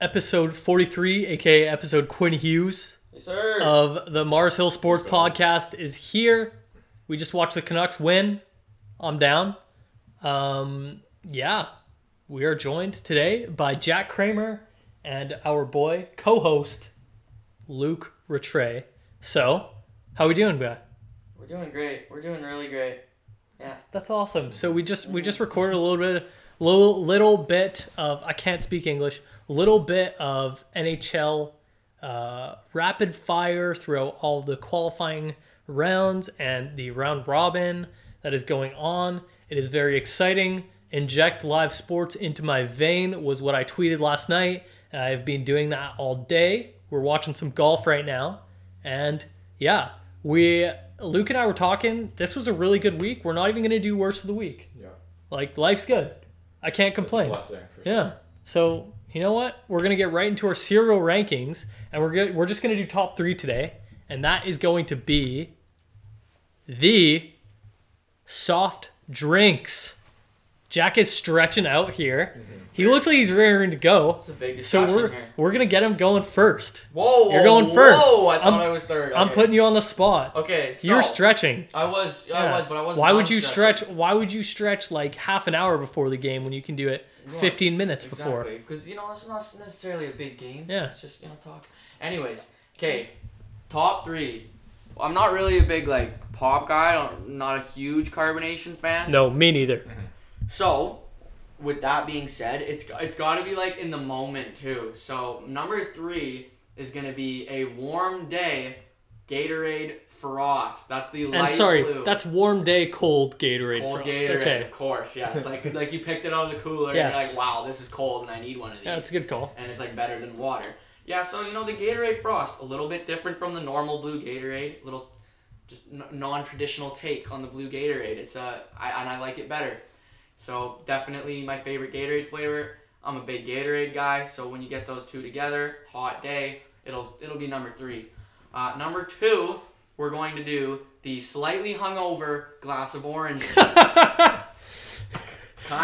episode 43, aka episode Quinn Hughes Yes, of the Mars Hill Sports Podcast is here. We just watched the Canucks win. I'm down. Um, yeah, we are joined today by Jack Kraemer and our boy co-host Luke Rattray. So, how are we doing, guy? We're doing great. We're doing really great. Yeah. That's awesome. So we just we just recorded a little bit, little little bit of I can't speak English. Little bit of NHL uh, rapid fire throughout all the qualifying rounds and the round robin that is going on. It is very exciting. Inject live sports into my vein was what I tweeted last night, and I've been doing that all day. We're watching some golf right now, and yeah, we Luke and I were talking. This was a really good week. We're not even gonna do worst of the week. Yeah. Like life's good. I can't complain. blessing, sure. Yeah. So you know what? We're gonna get right into our cereal rankings, and we're we're just gonna do top three today, and that is going to be the soft drinks. Jack is stretching out here. He looks like he's raring to go. It's a big So we're here. we're gonna get him going first. Whoa, You're going first. Whoa, I thought I'm- I was third. I'm putting you on the spot. Okay, so You're stretching. I was, yeah, I was, but I wasn't. Why would you stretching. stretch? Why would you stretch like half an hour before the game when you can do it 15 minutes before? Exactly, because you know it's not necessarily a big game. Yeah. It's just you know talk. Anyways, okay, top three. I'm not really a big like pop guy. I'm not a huge carbonation fan. No, me neither. Mm-hmm. So, with that being said, it's it's got to be like in the moment too. So number three is gonna be a warm day, Gatorade Frost. That's the light And sorry, blue. that's warm day cold Gatorade cold Frost. Gatorade, Okay, of course. Yes, like like you picked it out of the cooler. Yes. And you're like, wow, this is cold, and I need one of these. yeah, that's a good call. and it's like better than water. Yeah, so you know the Gatorade Frost, a little bit different from the normal blue Gatorade, little just n- non-traditional take on the blue Gatorade. It's a, I, and I like it better. So definitely my favorite Gatorade flavor. I'm a big Gatorade guy, so when you get those two together, hot day, it'll it'll be number three. Uh, number two, we're going to do the slightly hungover glass of orange juice. kind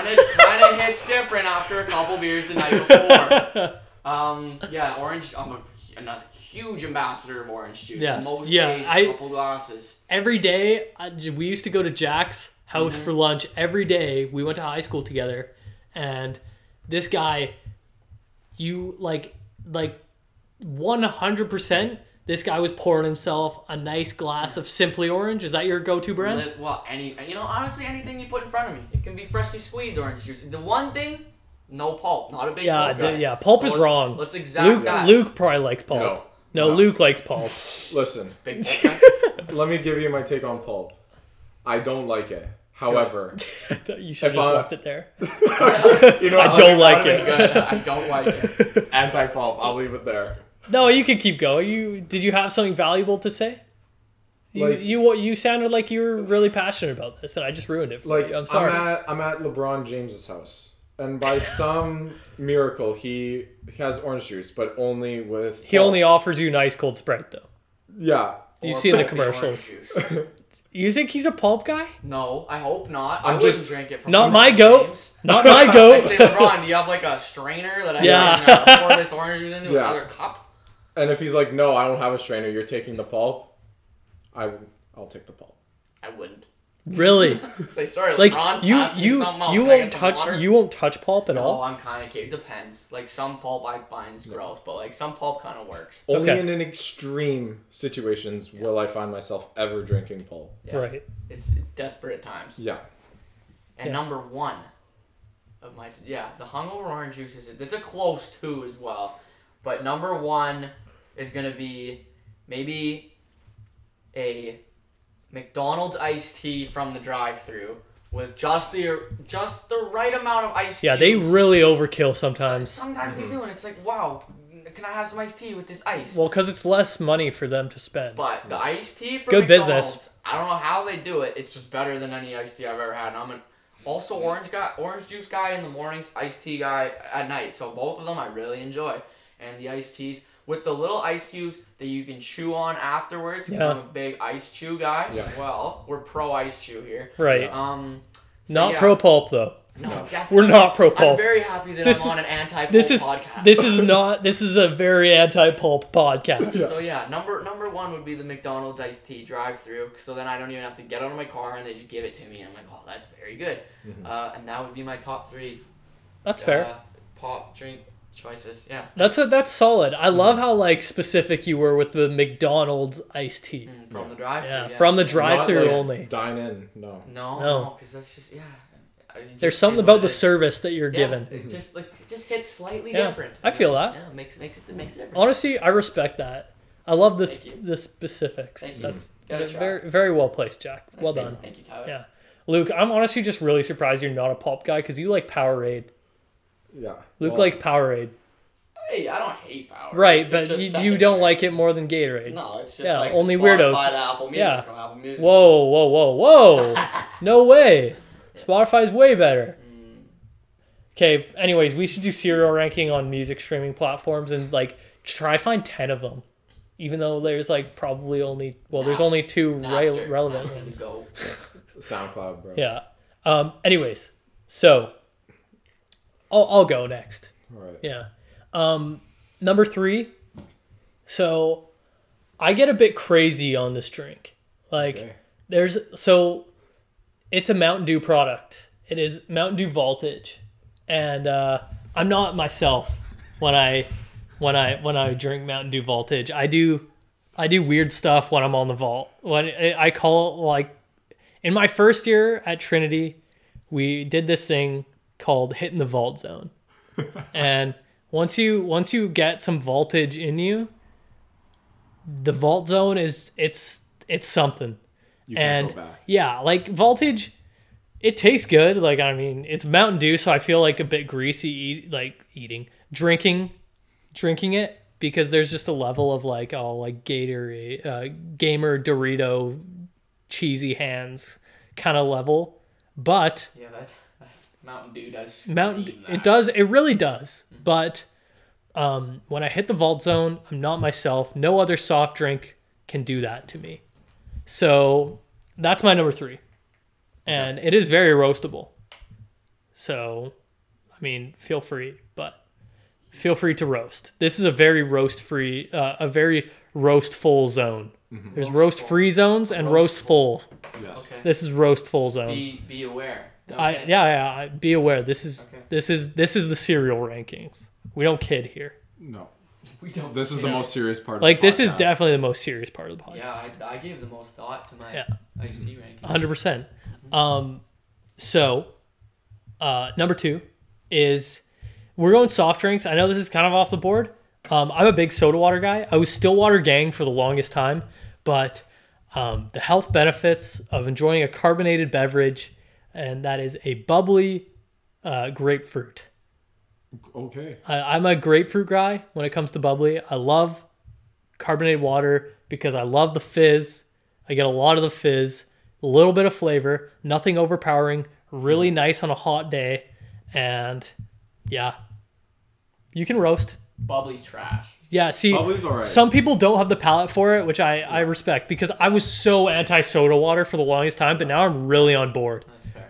of kind of hits different after a couple beers the night before. Um, yeah, orange. I'm a, another huge ambassador of orange juice. Yes, Most yeah, days, I- a couple glasses. Every day, I, we used to go to Jack's house Mm-hmm. for lunch. Every day, we went to high school together, and this guy, you like, like, one hundred percent. This guy was pouring himself a nice glass of Simply Orange. Is that your go-to brand? Well, any you know, honestly, anything you put in front of me, it can be freshly squeezed orange juice. The one thing, no pulp. Not a big Yeah, pulp guy. the- yeah. Pulp So is let's- wrong. Let's exact Luke, that. Luke probably likes pulp. No, No. No. Luke likes pulp. Listen, Big pulp guy. let me give you my take on pulp. I don't like it. However, you should have just I- left it there. you know, I what, don't like it. I don't like it. Anti-pulp. I'll leave it there. No, you can keep going. You did you have something valuable to say? You Like- you you sounded like you were really passionate about this, and I just ruined it. For Like you. I'm sorry. I'm at I'm at LeBron James's house, and by some miracle, he has orange juice, but only with. he pulp. only offers you nice cold Sprite though. Yeah. You see in the commercials. Juice. You think he's a pulp guy? No, I hope not. I'm I just- wouldn't drink it from Not my goat. James. Not my I'd goat. say, LeBron, do you have like a strainer that I Yeah. can uh, pour this orange juice into Yeah. another cup? And if he's like, no, I don't have a strainer. You're taking the pulp. I I'll take the pulp. I wouldn't. Really? Say sorry, Like LeBron. you you else. you won't touch water? you won't touch pulp at No, all. I'm kind of. It depends. Like some pulp I find is gross, but like some pulp kind of works. Only Okay. in an extreme situations will I find myself ever drinking pulp. Yeah. Right. It's desperate times. Yeah. And Yeah. number one of my yeah, the hungover orange juice is it's a close two as well, but number one is gonna be maybe a McDonald's iced tea from the drive-through with just the just the right amount of ice. Yeah, they really overkill sometimes. Sometimes they do, and it's like, wow, can I have some iced tea with this ice? Well, because it's less money for them to spend. But the iced tea for Good McDonald's, business. I don't know how they do it. It's just better than any iced tea I've ever had. And I'm an also orange guy, orange juice guy in the mornings, iced tea guy at night. So both of them I really enjoy. And the iced teas with the little ice cubes that you can chew on afterwards. 'cause Yeah. I'm a big ice chew guy Yeah. as well. We're pro ice chew here. Right. Um, so Not yeah. pro pulp though. No, No. definitely. We're not pro pulp. I'm very happy that This I'm is- on an anti-pulp podcast. this is not this is a very anti-pulp podcast. So yeah, number number one would be the McDonald's iced tea drive-through. So then I don't even have to get out of my car and they just give it to me. And I'm like, oh, that's very good. Uh, and that would be my top three. That's fair. Uh, pop drink choices. Yeah. That's a, that's solid. I mm-hmm. love how like specific you were with the McDonald's iced tea. Mm, from the drive-through. Yeah, yes. from the Yeah. drive-through Not like only. Dine in, no. No, No. no, because that's just yeah. It There's something about the it is. service that you're Yeah, given. It mm-hmm. just like it just hits slightly Yeah, different. I feel that. Yeah, makes makes it makes it different. Honestly, I respect that. I love this Thank you. the specifics. Thank you. That's mm-hmm. Gotta try. very very well placed, Jack. Well Thank- done. Thank you, Tyler. Yeah. Luke, I'm honestly just really surprised you're not a pop guy because you like Powerade. Yeah. Luke Well, like Powerade. Hey, I don't hate Powerade. Right, but you, you don't like it more than Gatorade. No, it's just Yeah, like only Spotify weirdos. to Apple Music Yeah. or Apple Music. Whoa, whoa, whoa, whoa. no way. Spotify's way better. Mm, Okay, anyways, we should do cereal ranking on music streaming platforms and like try find 10 of them. Even though there's like probably only well, there's only two re- relevant Napster ones. to. SoundCloud, bro. Yeah. Um anyways, so I'll I'll go next. All right. Yeah. Um, number three. So, I get a bit crazy on this drink. Like, Okay. there's so it's a Mountain Dew product. It is Mountain Dew Voltage, and uh, I'm not myself when I when I when I drink Mountain Dew Voltage. I do I do weird stuff when I'm on the vault. When I I call it like in my first year at Trinity, we did this thing called hitting the vault zone. and once you once you get some voltage in you, the vault zone is it's it's something. You can't and go back. yeah, like voltage it tastes good. Like I mean, it's Mountain Dew, so I feel like a bit greasy eat, like eating, drinking, drinking it because there's just a level of like oh like Gatorade, uh, gamer Dorito, cheesy hands kind of level. But Yeah, that, that Mountain Dew does. Mountain it does it really does. But um, when I hit the vault zone, I'm not myself. No other soft drink can do that to me. So that's my number three, and it is very roastable. So, I mean, feel free, but feel free to roast. This is a very roast free, uh, a very roast full zone. There's roast free zones and roast full. Yes. Okay. This is roast full zone. Be be aware. I yeah yeah. Be aware. This is Okay. this is this is the cereal rankings. We don't kid here. No. We don't. This is the Yeah. most serious part. Like of the this is definitely the most serious part of the podcast. Yeah, I, I gave the most thought to my Yeah. iced tea ranking. hundred percent. Um, so, uh, number two is we're going soft drinks. I know this is kind of off the board. Um, I'm a big soda water guy. I was still water gang for the longest time, but um, the health benefits of enjoying a carbonated beverage, and that is a bubbly uh, grapefruit. Okay. I, I'm a grapefruit guy when it comes to bubbly. I love carbonated water because I love the fizz. I get a lot of the fizz, a little bit of flavor, nothing overpowering, really nice on a hot day, and yeah, you can roast. Bubbly's trash. Yeah, see, Bubbly's alright. some people don't have the palate for it, which I, I respect because I was so anti soda water for the longest time, but now I'm really on board.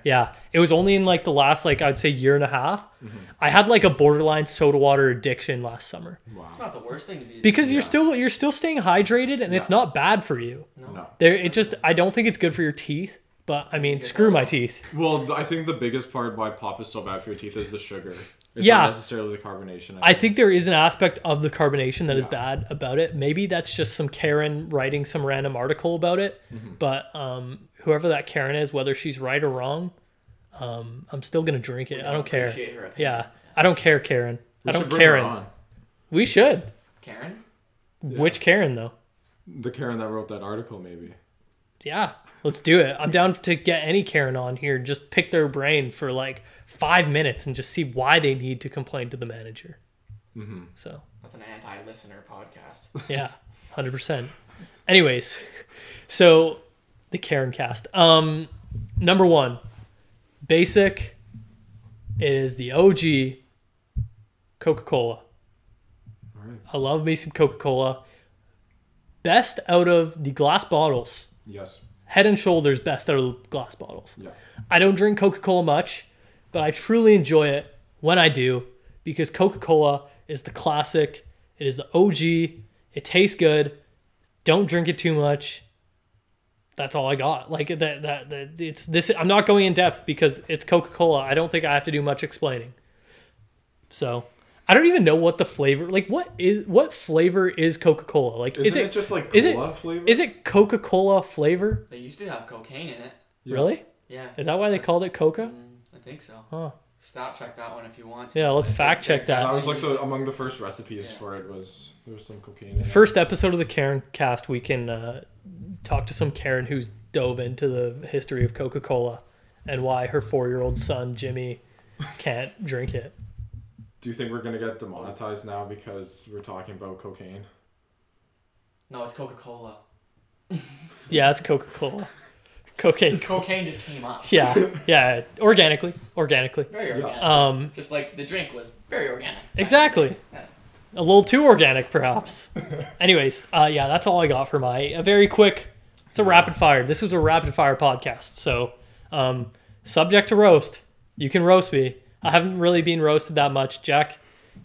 That's fair. Yeah, it was only in like the last like I'd say year and a half. Mm-hmm. I had like a borderline soda water addiction last summer It's Wow. not the worst thing to be. because you're Yeah. still you're still staying hydrated and it's not bad for you. no. No. There, it just I don't think it's good for your teeth. But I mean, screw my teeth. Well, I think the biggest part why pop is so bad for your teeth is the sugar. It's Yeah. not necessarily the carbonation. I think there is an aspect of the carbonation that is Yeah. bad about it. Maybe that's just some Karen writing some random article about it. Mm-hmm. But um, whoever that Karen is, whether she's right or wrong, um, I'm still gonna drink it. I don't care. appreciate her. Yeah, I don't care, Karen. We I don't bring her Karen. on. We should. Karen. Which Karen though? The Karen that wrote that article, maybe. Yeah, let's do it. I'm down to get any Karen on here. Just pick their brain for like five minutes and just see why they need to complain to the manager. Mm-hmm. So That's an anti-listener podcast. yeah, hundred percent. Anyways, so the Karen cast. Um, number one, basic. It is the OG Coca Cola. All right. I love me some Coca Cola. Best out of the glass bottles. Yes. Head and shoulders best out of the glass bottles. Yeah. I don't drink Coca Cola much. but I truly enjoy it when I do because Coca Cola is the classic. It is the OG. It tastes good. Don't drink it too much. That's all I got. Like that, that, that it's this. I'm not going in depth because it's Coca Cola. I don't think I have to do much explaining. So I don't even know what the flavor. Like what is what flavor is Coca Cola? Like Isn't is it, it just like is it- cola flavor? is it Coca Cola flavor? They used to have cocaine in it. Yeah. Really? Yeah. Is that why they called it Coca? Mm, I think so. Huh. Stat check that one if you want to. Yeah, let's But fact check that. That was like the among the first recipes Yeah. for it was there was some cocaine. In it. First episode of the Karen cast, we can uh, talk to some Karen who's dove into the history of Coca Cola and why her four year old son, Jimmy, can't drink it. Do you think we're gonna get demonetized now because we're talking about cocaine? No, it's Coca Cola. Yeah, it's Coca Cola. Cocaine. Just cocaine just came up. Yeah, yeah, organically. Organically. Very organic. Um, just like the drink was very organic. exactly. Yes. A little too organic, perhaps. Anyways, uh, yeah, that's all I got for my a very quick. It's a rapid fire. This was a rapid fire podcast, so um, subject to roast. You can roast me. I haven't really been roasted that much. Jack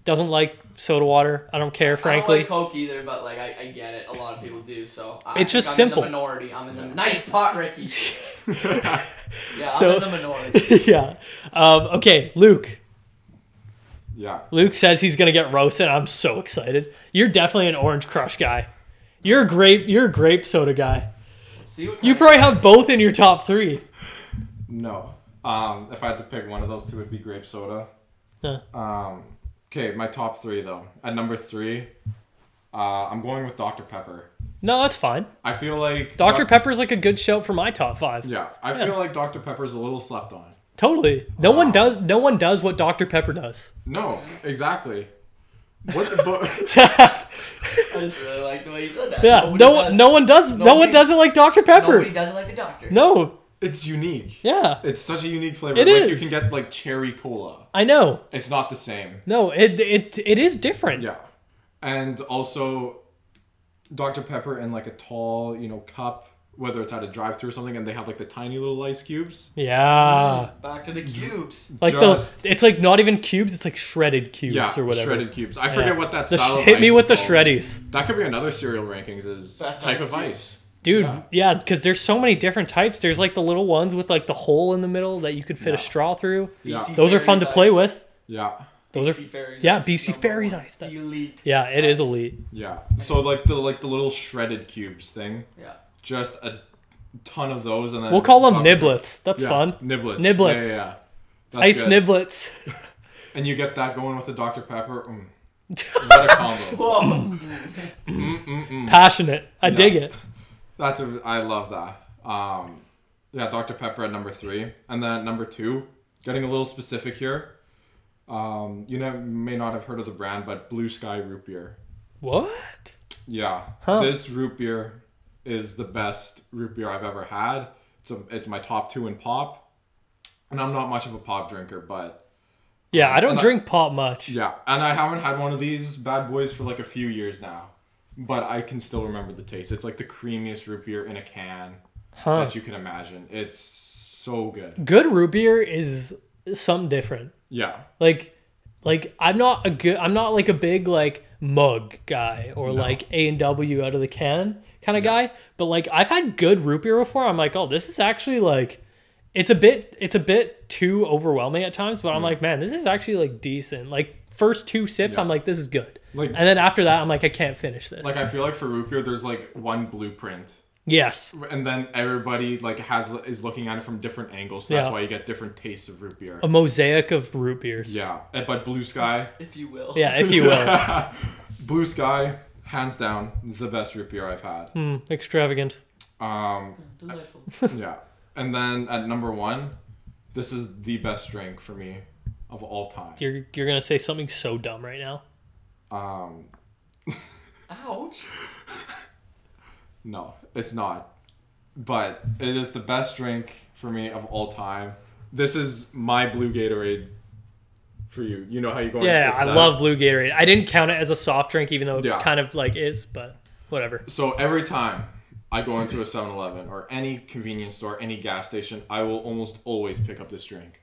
doesn't like soda water. I don't care, frankly. I don't like Coke either, but like I, I get it. A lot of people do. So I It's just I'm simple. In the minority. I'm in the nice pot, Ricky. Yeah, So- I'm in the minority. yeah. Um, okay, Luke. Yeah. Luke says he's gonna get roasted. I'm so excited. You're definitely an Orange Crush guy. You're a grape. You're a grape soda guy. See what You probably have both in your top three. No. Um, if I had to pick one of those two, it'd be grape soda. Huh. Um, okay, my top three though. At number three, uh, I'm going with Dr Pepper. No, that's fine. I feel like Dr. Doc- Pepper's like a good shout for my top five. Yeah, I Yeah. feel like Dr Pepper's a little slept on. Totally. No one does. No one does what Dr. Pepper does. No, exactly. What? the But, I just really like the way you said that. yeah. Nobody No. does- No one does. no one does it like Dr. Pepper. Nobody does it like the doctor. No. It's unique. Yeah. It's such a unique flavor. It like is. you can get like cherry cola. I know. It's not the same. No. It. It. It is different. Yeah. And also Dr. Pepper in like a tall, you know, cup, whether it's at a drive through or something, and they have like the tiny little ice cubes. Yeah. Mm, back to the cubes. Like Just- the. It's like not even cubes. It's like shredded cubes Yeah, or whatever. shredded cubes. I Yeah. forget what that The sh- style of hit me ice with the is called. shreddies, That could be another cereal rankings is Best type ice of cube. ice. Dude. Yeah. Yeah, because there's so many different types. There's like the little ones with like the hole in the middle that you could fit a Yeah. straw through. Yeah. BC Those are fun to Ferries play ice. with. Yeah. Those BC are. Ferries yeah, ice BC is number Ferries one. ice, that- Elite. Yeah, it is Nice. elite. Yeah. So like the like the little shredded cubes thing. Yeah. Just a ton of those and then We'll call them Dr. niblets. That's Yeah, fun. Niblets. Niblets. Yeah, yeah, yeah. That's Ice good. niblets. And you get that going with the Dr. Pepper. Mm. What a combo. Whoa. mm, mm, mm. Passionate. I dig it. That's a I love that. Um, yeah, Dr Pepper at number three, and then at number two, getting a little specific here. Um, you know, may not have heard of the brand, but Blue Sky Root Beer. What? Yeah, Huh. this root beer is the best root beer I've ever had. It's a, it's my top two in pop, and I'm not much of a pop drinker, but Yeah, I don't And I- drink pop much. yeah, and I haven't had one of these bad boys for like a few years now, but I can still remember the taste. It's like the creamiest root beer in a can. Huh. that you can imagine. It's so good. Good root beer is something different. Yeah. Like, like I'm not a good. I'm not like a big like mug guy or No. like A and W out of the can kind of guy. But like I've had good root beer before. I'm like, oh, this is actually like. It's a bit. It's a bit too overwhelming at times, but I'm like, man, this is actually like decent. Like first two sips, Yeah. I'm like, this is good. Like And then after that, I'm like, I can't finish this. like I feel like for root beer there's like one blueprint. yes. And then everybody like has is looking at it from different angles. So that's Yeah. why you get different tastes of root beer. A mosaic of root beers. Yeah. But Blue Sky If you will. Yeah, if you will. Blue Sky, hands down, the best root beer I've had. Hmm, extravagant. Um Delightful. yeah. And then at number one, this is the best drink for me of all time. You're you're gonna say something so dumb right now. Um Ouch. No, it's not. But it is the best drink for me of all time. This is my blue Gatorade for you. You know how you go into Yeah, into I set. love blue Gatorade. I didn't count it as a soft drink, even though it Yeah. kind of like is, but whatever. So every time I go into a 7-Eleven or any convenience store, any gas station, I will almost always pick up this drink.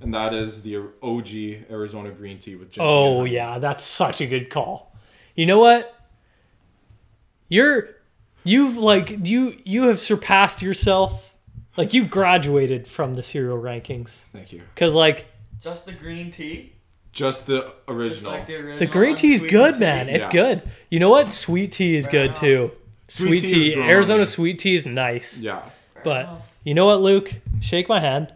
And that is the OG Arizona green tea with ginseng. Oh and yeah, that's such a good call. You know what? You're you've like you you have surpassed yourself. Like you've graduated from the cereal rankings Thank you. cuz like Just the green tea. Just the Just original. like the original. the green tea is good, tea. man. It's Yeah. good. You know what? Sweet tea is good enough. too. Sweet Sweet, tea tea, Arizona sweet tea is nice. yeah. Fair But enough. you know what, Luke? Shake my hand.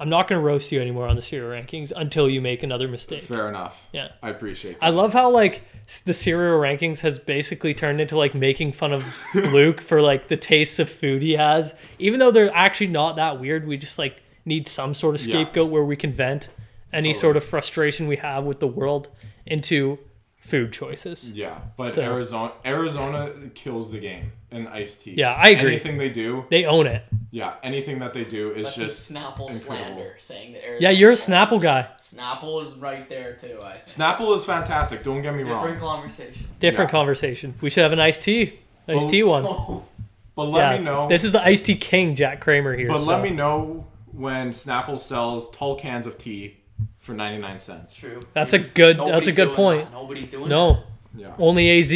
I'm not going to roast you anymore on the cereal rankings until you make another mistake. Fair enough. Yeah. I appreciate that. I love how like the cereal rankings has basically turned into like making fun of Luke for like the tastes of food he has, even though they're actually not that weird. We just like need some sort of Yeah. scapegoat where we can vent any Totally. sort of frustration we have with the world into food choices. Yeah, but So- Arizona Arizona kills the game in iced tea. Yeah, I agree. Anything they do, They own it. yeah, anything that they do is That's just some Snapple incredible. slander saying that. Arizona Yeah, you're a Snapple guy. Snapple is right there too. I think. Snapple is fantastic. Don't get me Different wrong, Different conversation. Different Yeah. conversation. We should have an iced tea. Iced Well- tea one. Oh, but let yeah. me know. This is the iced tea king, Jack Kraemer here. but so- let me know when Snapple sells tall cans of tea for ninety nine cents. true. That's a good- that's a good point. that. Nobody's doing No, Yeah, only AZ.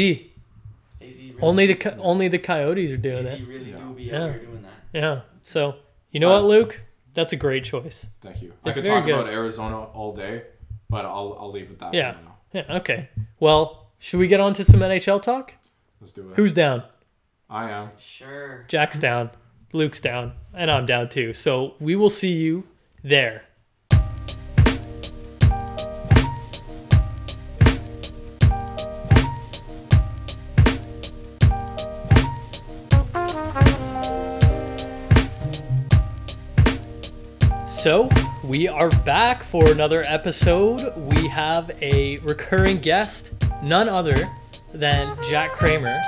That. AZ really, Only the co- only the Coyotes are doing it. really Yeah. do be Yeah. out here doing that. Yeah. So you know Uh, what, Luke? That's a great choice. thank you. It's I could very talk good. about Arizona all day, but I'll I'll leave it that Yeah. for now. Yeah. Okay. Well, should we get on to some NHL talk? Let's do it. Who's down? I am. Sure. Jack's down. Luke's down, and I'm down too. So we will see you there. So, we are back for another episode. We have a recurring guest, none other than Jack Kraemer.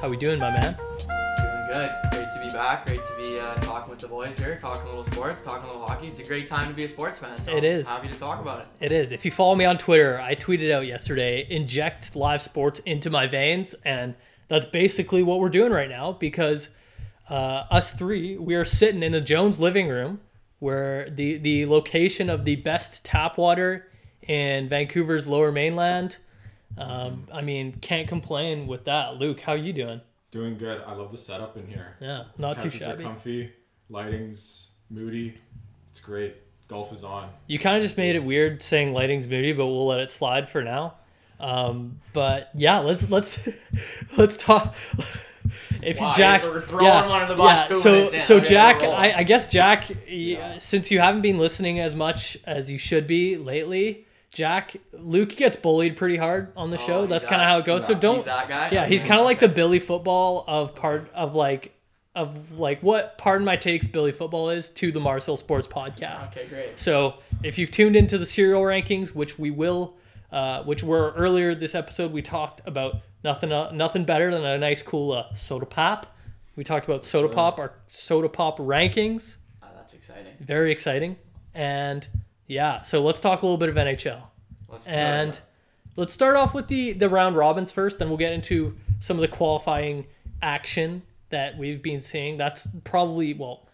How we doing, my man? Doing good. Great to be back. Great to be uh, talking with the boys here, talking a little sports, talking a little hockey. It's a great time to be a sports fan. So It is. Happy to talk about it. It is. If you follow me on Twitter, I tweeted out yesterday, inject live sports into my veins. And that's basically what we're doing right now because uh, us three, we are sitting in the Jones living room where the, the location of the best tap water in Vancouver's lower mainland. Um, I mean, can't complain with that. Luke, how you doing? Doing good. I love the setup in here. Yeah, not too Couches are comfy. Lighting's moody. It's great. Golf is on. You kind of just made it weird saying lighting's moody, but we'll let it slide for now. Um, but yeah, let's let's let's talk. If Wow, Jack, throwing yeah, one of the yeah. so in. so Jack. I, I guess Jack, Yeah. since you haven't been listening as much as you should be lately, Jack, Luke gets bullied pretty hard on the Oh, show. That's that- kind of how it goes. So don't He's that guy. yeah, he's kind of like the Billy football of part of like of like what pardon my takes Billy football is to the Mars Hill Sports Podcast. Okay, great. So if you've tuned into the cereal rankings, which we will, uh, which were earlier this episode, we talked about nothing uh, nothing better than a nice cool uh, soda pop. We talked about soda pop, our soda pop rankings. Ah, that's exciting. Very exciting. And yeah, so let's talk a little bit of NHL. Let's And let's start off with the the round robins first, then we'll get into some of the qualifying action that we've been seeing. That's probably well,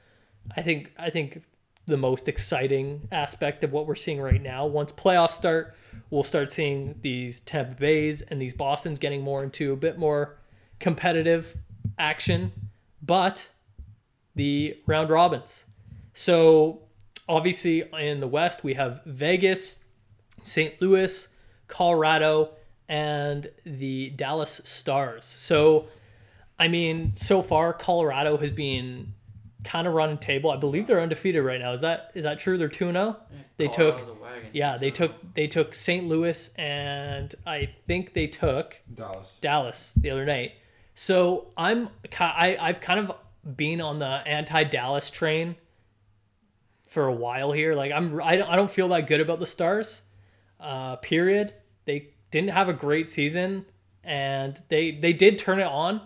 I think I think the most exciting aspect of what we're seeing right now. Once playoffs start, we'll start seeing these Tampa Bays and these Boston's getting more into a bit more competitive action, but the round robins. So obviously in the West we have Vegas, St. Louis, Colorado, and the Dallas Stars. So, I mean, so far Colorado has been kind of running table. I believe they're undefeated right now. Is that is that true? They're two zero. They took Colorado's wagon. yeah they took they took St. Louis and I think they took Dallas. Dallas the other night. So I'm I I've kind of been on the anti Dallas train for a while here. Like I'm I don't, I don't feel that good about the Stars. Uh, period. They didn't have a great season, and they they did turn it on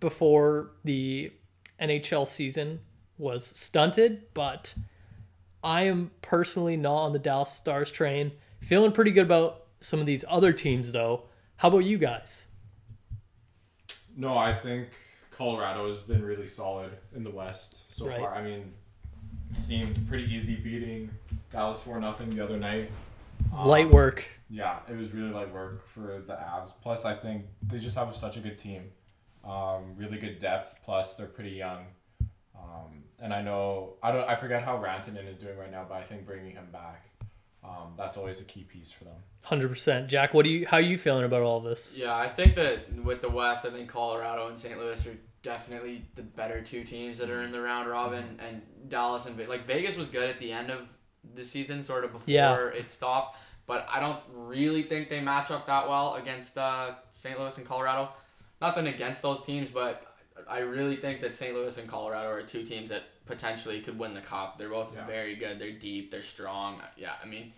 before the NHL season was stunted. But I am personally not on the Dallas Stars train. Feeling pretty good about some of these other teams though. How about you guys? No, I think Colorado has been really solid in the West so Right. far. I mean, it seemed pretty easy beating Dallas four nothing the other night. Um, Light work. Yeah, it was really light work for the Avs. Plus, I think they just have such a good team, um, really good depth. Plus, they're pretty young, um, and I know I don't I forget how Rantanen is doing right now, but I think bringing him back, um, that's always a key piece for them. Hundred percent. Jack, what do you? How are you feeling about all of this? Yeah, I think that with the West, I think Colorado and St. Louis are definitely the better two teams that are in the round robin, and Dallas and like Vegas was good at the end of the season, sort of before Yeah. it stopped. But I don't really think they match up that well against uh, St. Louis and Colorado. Nothing against those teams, but I really think that St. Louis and Colorado are two teams that potentially could win the cup. They're both Yeah. very good. They're deep. They're strong. Yeah, I mean,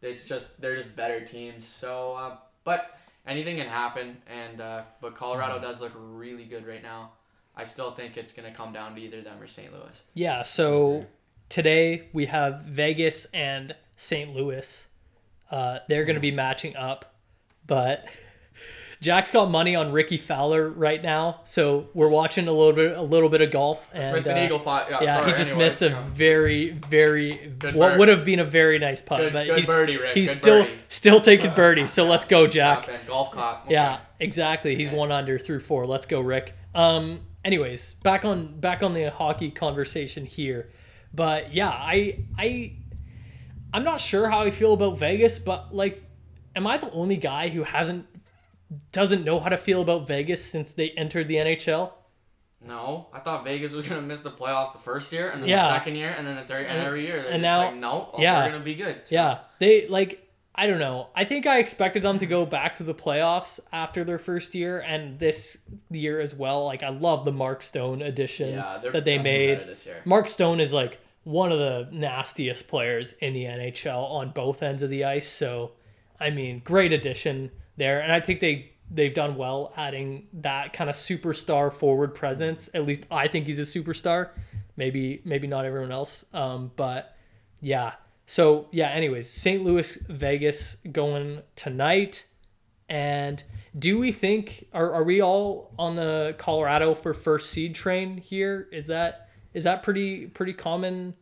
it's just they're just better teams. So, uh, but anything can happen. And uh, but Colorado Mm-hmm. does look really good right now. I still think it's gonna come down to either them or St. Louis. Yeah. So today we have Vegas and St. Louis. Uh, they're going to be matching up, but Jack's got money on Rickie Fowler right now, so we're watching a little bit, a little bit of golf. And, missed an uh, eagle pot. Yeah, Yeah, sorry, he just anyways, missed a yeah. very, very Good what bird. would have been a very nice putt, Good- but good he's birdie, he's good still birdie. still taking birdie. So let's go, Jack. End, golf clap. Okay. Yeah, exactly. He's one under through four. Let's go, Rick. Um. Anyways, back on back on the hockey conversation here, but yeah, I I I'm not sure how I feel about Vegas, but like, am I the only guy who hasn't doesn't know how to feel about Vegas since they entered the NHL? No, I thought Vegas was gonna miss the playoffs the first year, and then Yeah. the second year, and then the third, and every year they're and just now- like, no, oh, yeah. we're gonna be good. So, Yeah, they like I don't know. I think I expected them to go back to the playoffs after their first year and this year as well. Like I love the Mark Stone addition yeah, that they made. this year. Mark Stone is like one of the nastiest players in the NHL on both ends of the ice. So, I mean, great addition there, and I think they they've done well adding that kind of superstar forward presence. At least I think he's a superstar. Maybe maybe not everyone else. Um, but yeah. So yeah. Anyways, St. Louis, Vegas going tonight. And do we think are, are we all on the Colorado for first seed train here? Is that is that pretty pretty common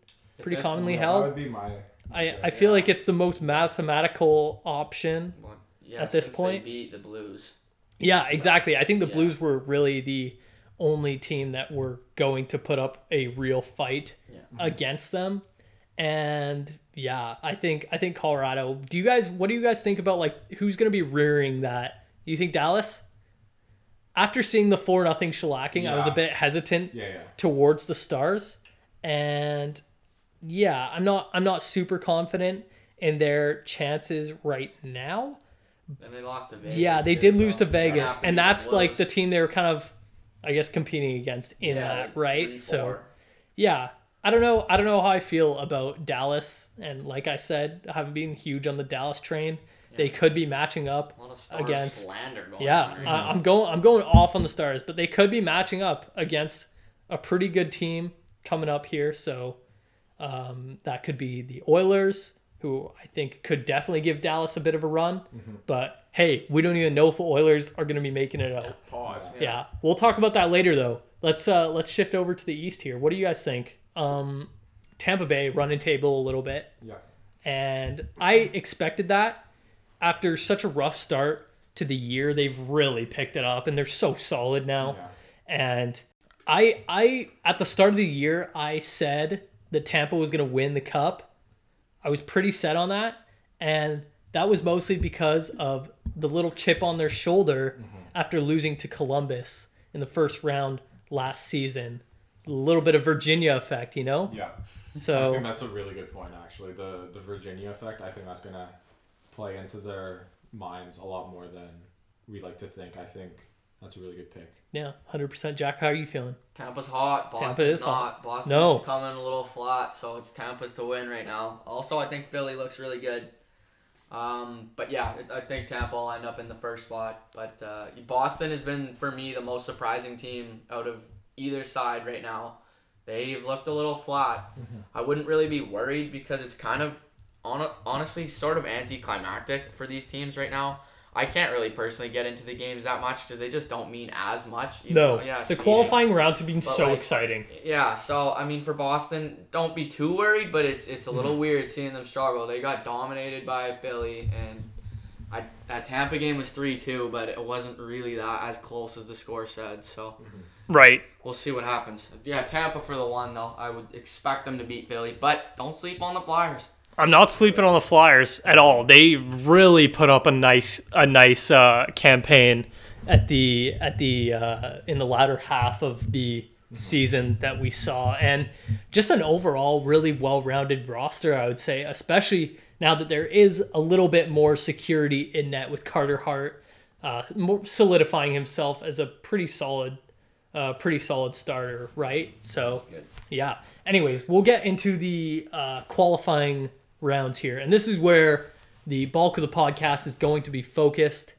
pretty this commonly That held? would be my. I, I feel like it's the most mathematical option. Well, yeah, At this since point? they beat the Blues. Yeah, exactly. I think the Yeah. Blues were really the only team that were going to put up a real fight Yeah. Mm-hmm. against them. And yeah, I think I think Colorado. Do you guys what do you guys think about like who's going to be rearing that? Do you think Dallas? After seeing the 4 nothing shellacking, I was a bit hesitant Yeah, yeah. towards the Stars. And yeah, I'm not I'm not super confident in their chances right now. And they lost to Vegas. Yeah, they did lose so to Vegas, and that's like the team they were kind of, I guess, competing against in Yeah, that, right? three, so yeah, I don't know. I don't know how I feel about Dallas, and like I said, I haven't been huge on the Dallas train. They could be matching up. a lot of Stars against- Yeah, right I, I'm going. I'm going off on the Stars, but they could be matching up against a pretty good team coming up here. So um, that could be the Oilers, who I think could definitely give Dallas a bit of a run. But hey, we don't even know if the Oilers are going to be making it out. Pause. Yeah, we'll talk about that later though. Let's uh let's shift over to the East here. What do you guys think? Um, Tampa Bay running table a little bit, Yeah. and I expected that after such a rough start to the year. They've really picked it up, and they're so solid now. Yeah. And I I at the start of the year I said that Tampa was going to win the cup. I was pretty set on that, and that was mostly because of the little chip on their shoulder mm-hmm. after losing to Columbus in the first round last season. A little bit of Virginia effect, you know. Yeah. So I think that's a really good point, actually. The the Virginia effect. I think that's gonna play into their minds a lot more than we like to think. I think that's a really good pick. yeah, hundred percent. Jack, how are you feeling? Tampa's hot. Boston's Tampa is not. hot. Boston's No. coming a little flat, so it's Tampa's to win right now. Also, I think Philly looks really good. Um, but yeah, I think Tampa will end up in the first spot. But uh, Boston has been for me the most surprising team out of either side right now. They've looked a little flat. I wouldn't really be worried because it's kind of on honestly sort of anticlimactic for these teams right now. I can't really personally get into the games that much because they just don't mean as much. You No, know? yeah, the qualifying rounds have been so like, exciting. Yeah, so I mean, for Boston, don't be too worried, but it's it's a little Mm-hmm. weird seeing them struggle. They got dominated by Philly, and I that Tampa game was three two, but it wasn't really that as close as the score said. So Right. we'll see what happens. Yeah, Tampa for the one though. I would expect them to beat Philly, but don't sleep on the Flyers. I'm not sleeping on the Flyers at all. They really put up a nice a nice uh, campaign at the at the uh, in the latter half of the season that we saw, and just an overall really well-rounded roster. I would say, especially now that there is a little bit more security in net with Carter Hart uh, solidifying himself as a pretty solid, uh, pretty solid starter, right? So. Yeah. Anyways, we'll get into the uh, qualifying rounds here, and this is where the bulk of the podcast is going to be focused.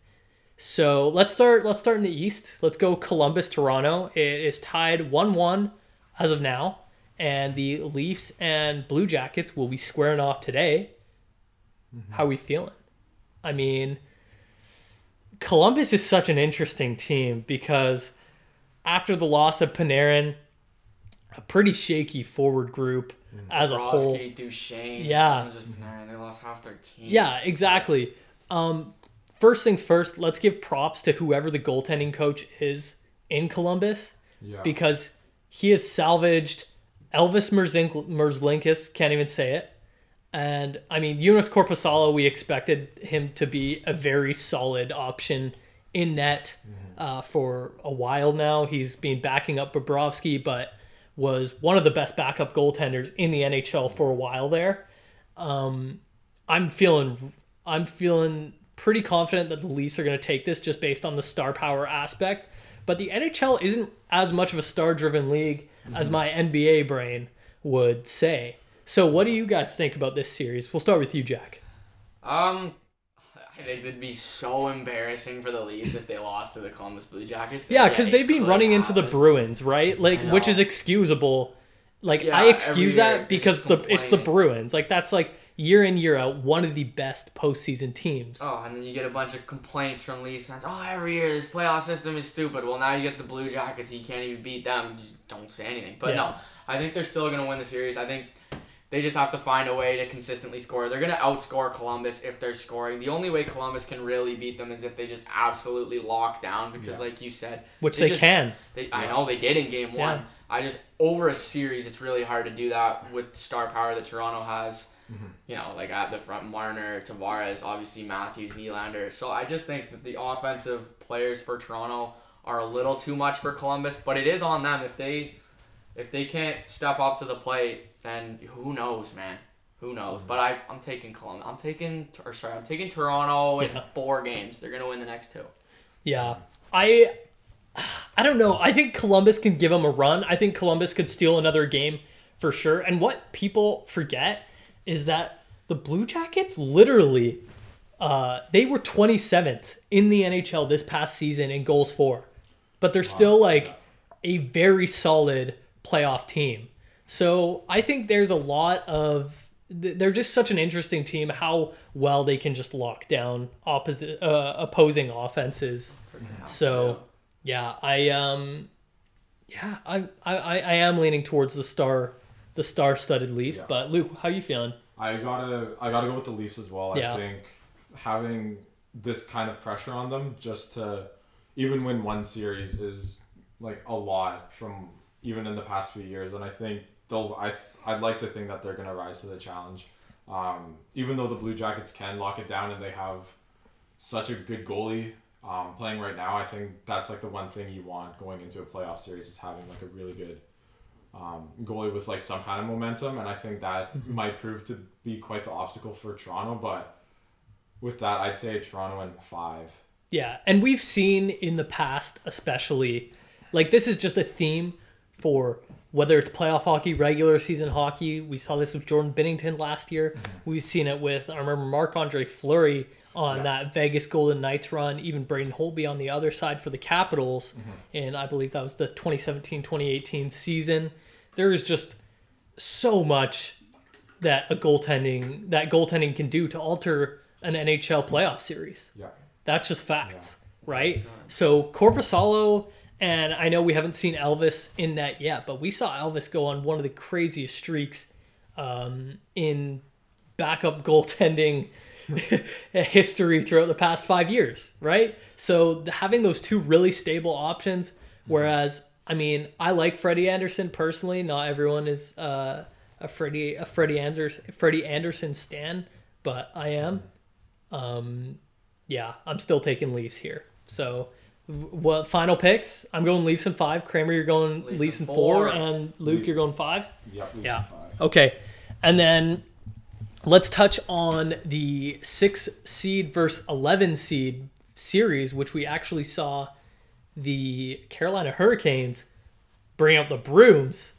So let's start. Let's start in the East. Let's go Columbus, Toronto. It is tied one-one as of now, and the Leafs and Blue Jackets will be squaring off today. Mm-hmm. How are we feeling? I mean, Columbus is such an interesting team because after the loss of Panarin, a pretty shaky forward group as a whole. Brodsky, Duchene, Yeah. just man, they lost half their team. Yeah, exactly. Um, first things first, let's give props to whoever the goaltending coach is in Columbus Yeah. because he has salvaged Elvis Merzink- Merzlinkis, can't even say it. And I mean, Joonas Korpisalo, we expected him to be a very solid option in net uh, for a while now. He's been backing up Bobrovsky, but was one of the best backup goaltenders in the NHL for a while there. Um, I'm feeling, I'm feeling pretty confident that the Leafs are going to take this just based on the star power aspect. But the NHL isn't as much of a star-driven league as my NBA brain would say. So, what do you guys think about this series? We'll start with you, Jack. Um, I think it'd be so embarrassing for the Leafs if they lost to the Columbus Blue Jackets. Yeah, because it they've been could running into the. Bruins, right? Like, which is excusable. Like, Yeah, I excuse that because the it's the. Bruins. Like, that's like year in year out one of the best postseason teams. Oh, and then you get a bunch of complaints from Leafs fans. Oh, every year this playoff system is stupid. Well, now you get the Blue Jackets. You can't even beat them. Just don't say anything. But Yeah. no, I think they're still gonna win the series. I think they just have to find a way to consistently score. They're gonna outscore Columbus if they're scoring. The only way Columbus can really beat them is if they just absolutely lock down. Because, Yeah. like you said, which they they just- can. They, I know they did in game one. Yeah. I just over a series, it's really hard to do that with the star power that Toronto has. Mm-hmm. You know, like at the front, Marner, Tavares, obviously Matthews, Nylander. So I just think that the offensive players for Toronto are a little too much for Columbus, but it is on them if they if they can't step up to the plate. Then who knows, man? Who knows? But I I'm taking Columbus. I'm taking or sorry, I'm taking Toronto in Yeah. four games. They're gonna win the next two. Yeah. I I don't know. I think Columbus can give them a run. I think Columbus could steal another game for sure. And what people forget is that the Blue Jackets literally uh, they were 27th in the NHL this past season in goals for. But they're still like a very solid playoff team. So I think there's a lot of they're just such an interesting team how well they can just lock down opposite uh, opposing offenses. So yeah, I um yeah, I I I am leaning towards the star the star-studded Leafs, Yeah. but Luke, how are you feeling? I gotta I gotta go with the Leafs as well. Yeah. I think having this kind of pressure on them just to even win one series is like a lot from even in the past few years, and I think they'll I I'd like to think that they're gonna rise to the challenge. Um, even though the Blue Jackets can lock it down and they have such a good goalie um, playing right now, I think that's like the one thing you want going into a playoff series is having like a really good um, goalie with like some kind of momentum, and I think that might prove to be quite the obstacle for Toronto. But with that, I'd say Toronto in five. Yeah, and we've seen in the past, especially, like this is just a theme for whether it's playoff hockey, regular season hockey. We saw this with Jordan Binnington last year. Mm-hmm. We've seen it with I remember Marc Andre Fleury on Yeah. that Vegas Golden Knights run, even Braden Holtby on the other side for the Capitals, mm-hmm. and I believe that was the 2017-2018 season. There is just so much that a goaltending that goaltending can do to alter an NHL playoff series. Yeah. That's just facts, right? So Corpusalo, and I know we haven't seen Elvis in that yet, but we saw Elvis go on one of the craziest streaks um, in backup goaltending history throughout the past five years, right? So having those two really stable options, whereas I mean, I like Freddie Andersen personally. Not everyone is uh, a Freddie a Freddie Andersen Freddie Andersen stan, but I am. Um, yeah, I'm still taking Leafs here. So, what final picks? I'm going Leafs in five. Kraemer, you're going Leafs Leafs, in in four, four. and Luke, you're going five. Yep. Leafs Yeah. in five. Okay, and then let's touch on the six seed versus eleven seed series, which we actually saw the Carolina Hurricanes bring out the brooms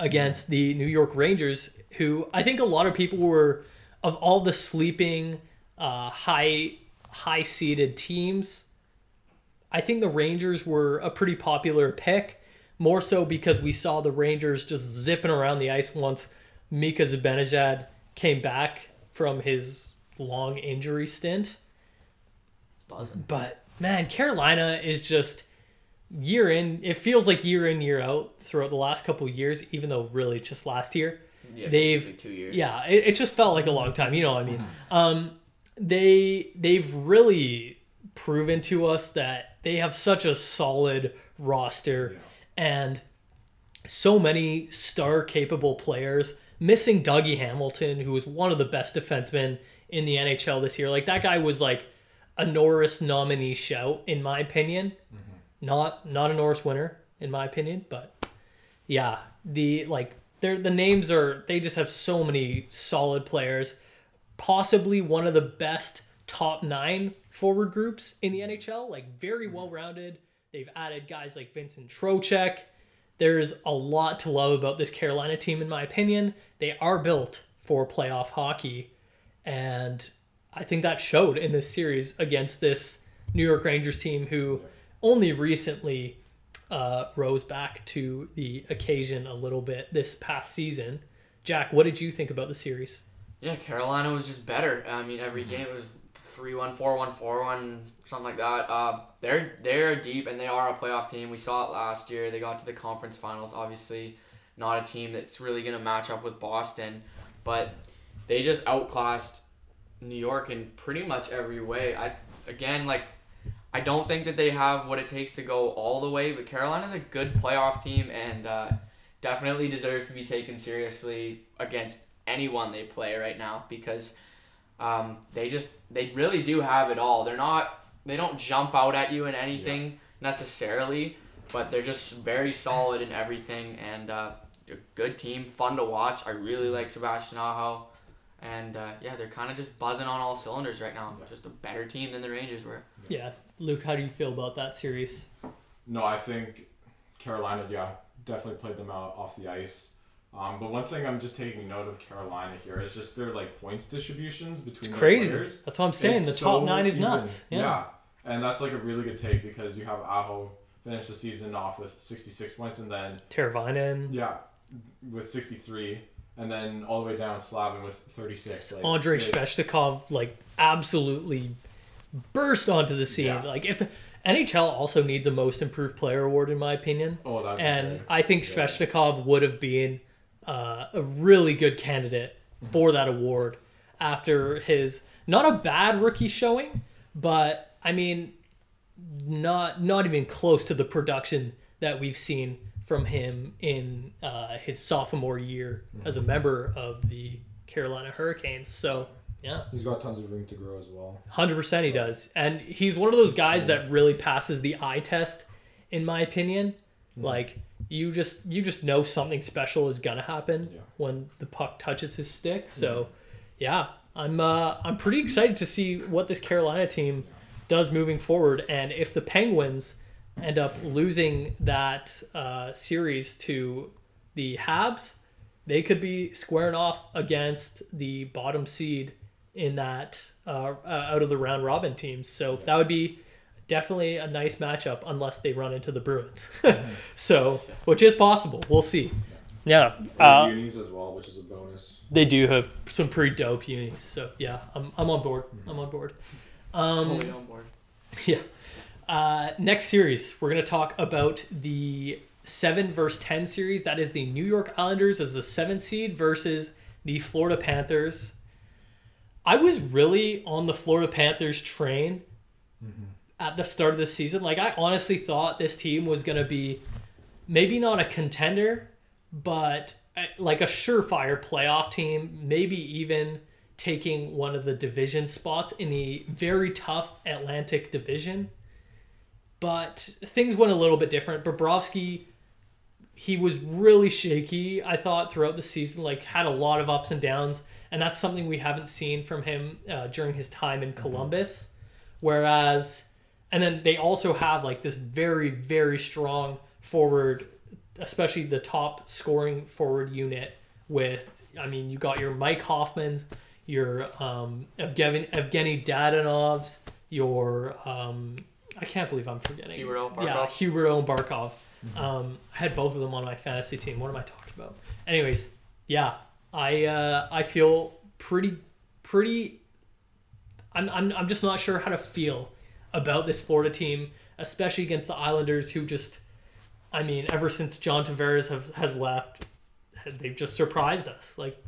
against the New York Rangers, who I think a lot of people were of all the sleeping uh, high high seeded teams. I think the Rangers were a pretty popular pick, more so because we saw the Rangers just zipping around the ice once Mika Zibanejad came back from his long injury stint. Buzzing. But man, Carolina is just year in. It feels like year in year out throughout the last couple of years, even though really it's just last year. Yeah, They've- two years. Yeah, it, it just felt like a long time. You know what I mean? Um, they they've really proven to us that they have such a solid roster and so many star capable players. Missing Dougie Hamilton, who was one of the best defensemen in the NHL this year. Like that guy was like a Norris nominee shout, in my opinion. Mm-hmm. Not not a Norris winner, in my opinion, but yeah, the like they're the names are they just have so many solid players. Possibly one of the best top nine forward groups in the mm. NHL, like very mm. well rounded. They've added guys like Vincent Trocheck. There's a lot to love about this Carolina team, in my opinion. They are built for playoff hockey, and I think that showed in this series against this New York Rangers team who only recently uh, rose back to the occasion a little bit this past season. Jack, what did you think about the series? Yeah, Carolina was just better. I mean, every mm. game was 3-1, 4-1, 4-1, something like that. Uh, they're they're deep and they are a playoff team. We saw it last year. They got to the conference finals. Obviously, not a team that's really gonna match up with Boston, but they just outclassed New York in pretty much every way. I again like I don't think that they have what it takes to go all the way, but Carolina's a good playoff team and uh, definitely deserves to be taken seriously against anyone they play right now because um, they just they really do have it all. They're not they don't jump out at you in anything necessarily, but they're just very solid in everything and uh, a good team, fun to watch. I really like Sebastian Aho. And uh, yeah, they're kind of just buzzing on all cylinders right now. Just a better team than the Rangers were. Yeah, Luke, how do you feel about that series? No, I think Carolina, yeah, definitely played them out off the ice. Um, but one thing I'm just taking note of Carolina here is just their like points distributions between their Crazy. players. That's what I'm saying. It's the top so nine is even. nuts. Yeah. and that's like a really good take because you have Aho finish the season off with 66 points, and then Teravainen, yeah, with 63, and then all the way down Slavin with 36. Like, Andrei it's- Svechnikov, like absolutely burst onto the scene. Yeah. Like if NHL also needs a most improved player award, in my opinion. Oh, that. And I think Yeah. Would have been uh, a really good candidate for that award after his not a bad rookie showing, but I mean, not not even close to the production that we've seen from him in uh, his sophomore year as a member of the Carolina Hurricanes. So yeah, He's got tons of room to grow as well. Hundred percent, he does, and he's one of those guys that really passes the eye test, in my opinion. Like you just you just know something special is gonna happen Yeah. when the puck touches his stick. So, yeah, I'm uh, I'm pretty excited to see what this Carolina team does moving forward, and if the Penguins end up losing that uh, series to the Habs, they could be squaring off against the bottom seed in that uh, uh, out of the round robin teams. So that would be definitely a nice matchup unless they run into the Bruins. so, which is possible. We'll see. Yeah, uh, unis as well, which is a bonus. they do have some pretty dope unis. So yeah, I'm, I'm on board. I'm on board. Um, Fully on board. Yeah. Uh, next series, we're going to talk about the 7 versus 10 series. That is the New York Islanders as the 7 seed versus the Florida Panthers. I was really on the Florida Panthers train at the start of the season. Like, I honestly thought this team was going to be maybe not a contender, but uh, like a surefire playoff team, maybe even taking one of the division spots in the very tough Atlantic division. But things went a little bit different. Bobrovsky, he was really shaky, I thought, throughout the season, like had a lot of ups and downs. And that's something we haven't seen from him uh, during his time in Columbus. Whereas, and then they also have like this very, very strong forward, especially the top scoring forward unit with, I mean, you got your Mike Hoffmans, your um, Evgeny, Evgeny Dadonovs, your, um, I can't believe I'm forgetting. Huberdeau Yeah, Barkov. Huberdeau and Barkov. Um, I had both of them on my fantasy team. What am I talking about? Anyways, yeah, I uh, I feel pretty pretty. I'm, I'm I'm just not sure how to feel about this Florida team, especially against the Islanders, who just, I mean, ever since John Tavares have, has left, they've just surprised us. Like,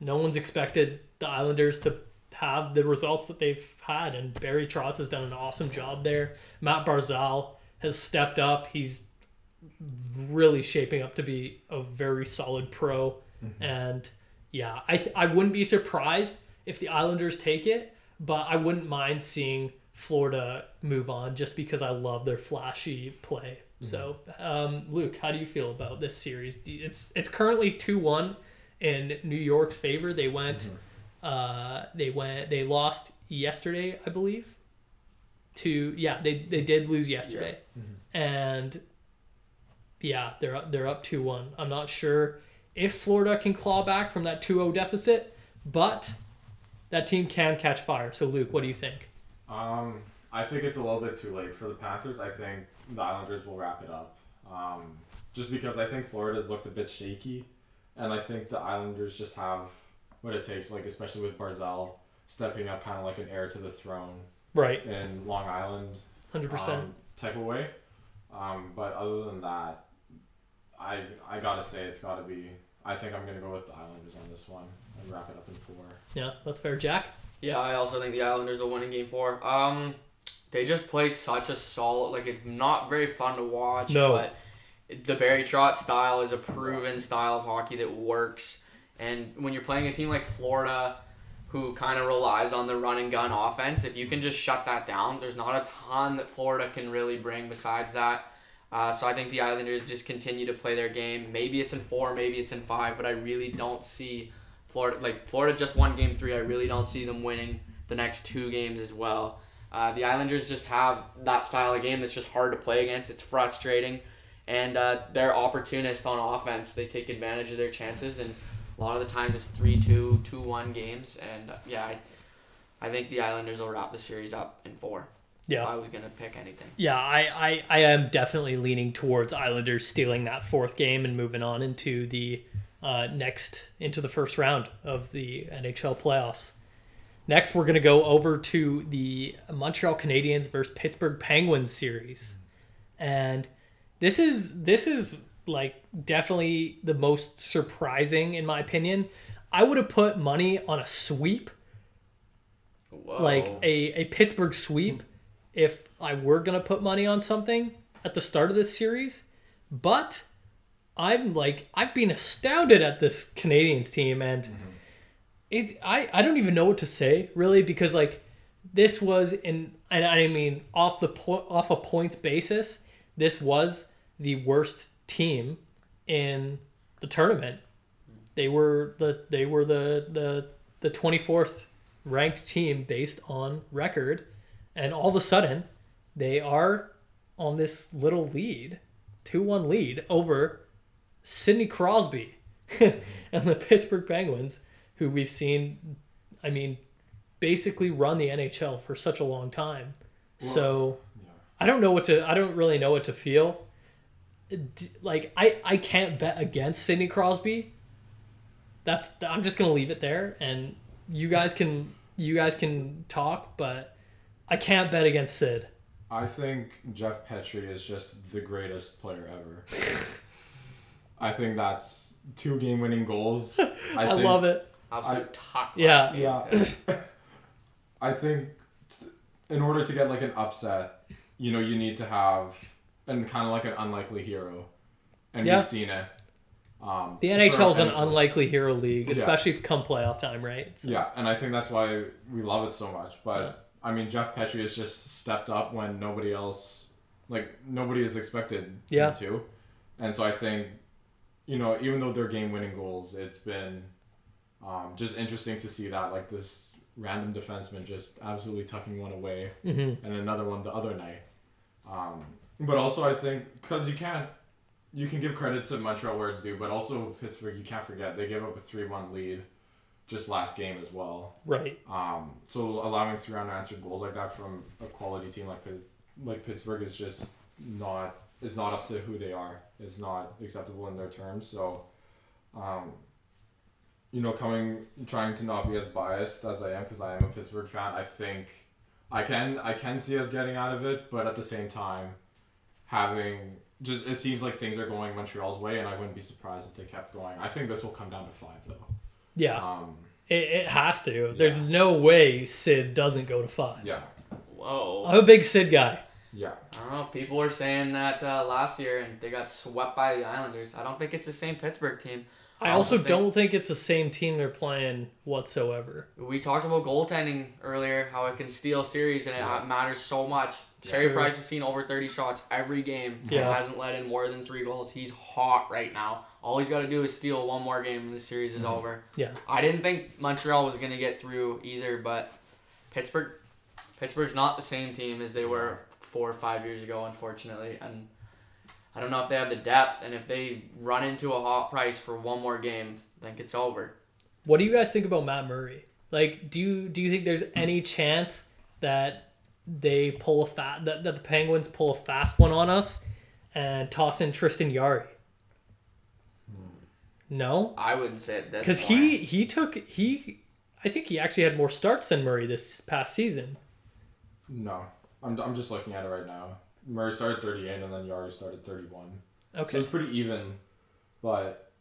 no one's expected the Islanders to have the results that they've had, and Barry Trotz has done an awesome job there. Matt Barzal has stepped up. He's really shaping up to be a very solid pro, mm-hmm. and yeah, I th- I wouldn't be surprised if the Islanders take it, but I wouldn't mind seeing Florida move on just because I love their flashy play. So, um, Luke, how do you feel about this series? It's it's currently two one in New York's favor. They went, uh, they went, they lost yesterday, I believe. To yeah, they they did lose yesterday, and yeah, they're up, they're up two one. I'm not sure if Florida can claw back from that 2-0 deficit, but that team can catch fire. So, Luke, what do you think? Um, I think it's a little bit too late for the Panthers. I think the Islanders will wrap it up. Um, just because I think Florida's looked a bit shaky, and I think the Islanders just have what it takes, like especially with Barzal stepping up, kind of like an heir to the throne Right, in Long Island hundred percent. um, type of way. Um, but other than that, I I gotta say it's gotta be. I think I'm gonna go with the Islanders on this one and wrap it up in four. Yeah, that's fair. Jack. Yeah, I also think the Islanders will win in Game Four. Um, they just play such a solid. Like it's not very fun to watch. No. But the Barry Trotz style is a proven style of hockey that works. And when you're playing a team like Florida, who kind of relies on the run and gun offense, if you can just shut that down, there's not a ton that Florida can really bring besides that. Uh, so I think the Islanders just continue to play their game. Maybe it's in four, maybe it's in five, but I really don't see Florida like Florida just won game three. I really don't see them winning the next two games as well. Uh, the Islanders just have that style of game that's just hard to play against. It's frustrating, and uh, they're opportunists on offense. They take advantage of their chances, and a lot of the times it's 3-2, 2-1 games. And uh, yeah, I, I think the Islanders will wrap the series up in four. Yeah. If. I was gonna pick anything. Yeah, I, I, I am definitely leaning towards Islanders stealing that fourth game and moving on into the uh, next into the first round of the NHL playoffs. Next, we're gonna go over to the Montreal Canadiens versus Pittsburgh Penguins series, and this is this is like definitely the most surprising in my opinion. I would have put money on a sweep Whoa. like a, a Pittsburgh sweep if I were gonna put money on something at the start of this series. But I'm like I've been astounded at this Canadiens team and mm-hmm. it I, I don't even know what to say really because like this was in and I mean off the po- off a points basis this was the worst team in the tournament. They were the they were the the the 24th ranked team based on record and all of a sudden they are on this little lead 2-1 lead over Sidney Crosby and the Pittsburgh Penguins who we've seen I mean basically run the NHL for such a long time. so Yeah. I don't know what to I don't really know what to feel. Like I I can't bet against Sidney Crosby. That's I'm just going to leave it there and you guys can you guys can talk but I can't bet against Sid. I think Jeff Petry is just the greatest player ever. I think that's two game winning goals. I, I, think, love it. Absolute top Yeah. Yeah. I think t- in order to get like an upset, you know, you need to have and kind of like an unlikely hero, and Yeah. we've seen it. Um, The NHL is an unlikely hero league, Yeah. especially come playoff time, right? So- Yeah, and I think that's why we love it so much. But I mean, Jeff Petry has just stepped up when nobody else, like nobody is expected Yeah. him to, and so I think, you know, even though they're game-winning goals, it's been um, just interesting to see that like this random defenseman just absolutely tucking one away Mhm. and another one the other night. Um, but also, I think because you can't, you can give credit to Montreal where it's due, but also Pittsburgh, you can't forget they gave up a three-one lead just last game as well. Right. Um, so allowing three unanswered goals like that from a quality team like like Pittsburgh is just not is not up to who they are. It's not acceptable in their terms. So, um, you know, coming trying to not be as biased as I am because I am a Pittsburgh fan. I think I can I can see us getting out of it, but at the same time, having just it seems like things are going Montreal's way, and I wouldn't be surprised if they kept going. I think this will come down to five though. Yeah. Um, It, it has to. There's no way Sid doesn't go to five. yeah, Whoa. I'm a big Sid guy. Yeah. I don't know. People were saying that uh, last year, and they got swept by the Islanders. I don't think it's the same Pittsburgh team. I also think- don't think it's the same team they're playing whatsoever. We talked about goaltending earlier, how it can steal series, and it Yeah. matters so much. Carey Price has seen over 30 shots every game Yeah. and hasn't let in more than three goals. He's hot right now. All he's got to do is steal one more game, and the series is over. Yeah. I didn't think Montreal was going to get through either, but Pittsburgh, Pittsburgh's not the same team as they were four or five years ago, unfortunately. And I don't know if they have the depth, and if they run into a hot price for one more game, I think it's over. What do you guys think about Matt Murray? Like, do you do you think there's any chance that they pull a fat that, that the Penguins pull a fast one on us and toss in Tristan Jarry? Hmm. No, I wouldn't say that because he he took he. I think he actually had more starts than Murray this past season. No, I'm, I'm just looking at it right now. Murray started 38 and then Jarry started 31. Okay. So Okay. it's pretty even, but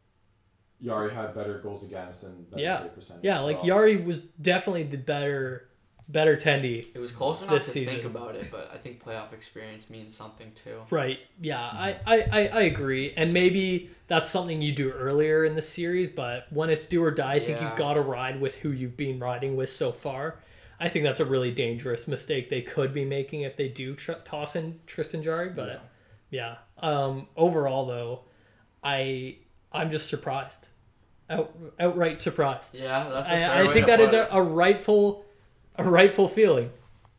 Jarry had better goals against and better Yeah. save percentage. Yeah, like so- Jarry was definitely the better better tendy. It was close enough this to season. think about it, but I think playoff experience means something too. Right. Yeah, mm-hmm. I, I, I, I agree. And maybe that's something you do earlier in the series, but when it's do or die, I think Yeah. you've got to ride with who you've been riding with so far. I think that's a really dangerous mistake they could be making if they do tr- toss in Tristan Jarry. But yeah, Um, overall though, I I'm just surprised, Out, outright surprised. Yeah, that's a fair I, think that is a, a rightful, a rightful feeling.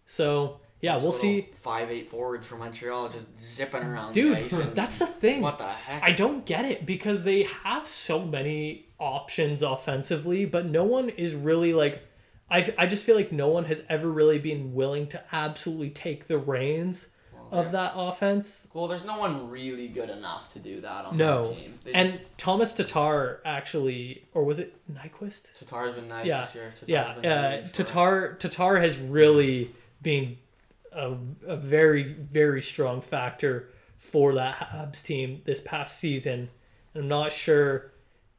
So yeah, we'll see. Five eight forwards from Montreal just zipping around Dude, the. And that's the thing. what the heck? I don't get it because they have so many options offensively, but no one is really like. I, I just feel like no one has ever really been willing to absolutely take the reins Well, of that offense. Well, there's no one really good enough to do that on No. that team. They And Tomas Tatar actually, or was it Nyquist? Tatar's been nice Yeah, this year. Tatar's Yeah, been uh. Tatar Tatar has really been a, a very very strong factor for that Habs team this past season. I'm not sure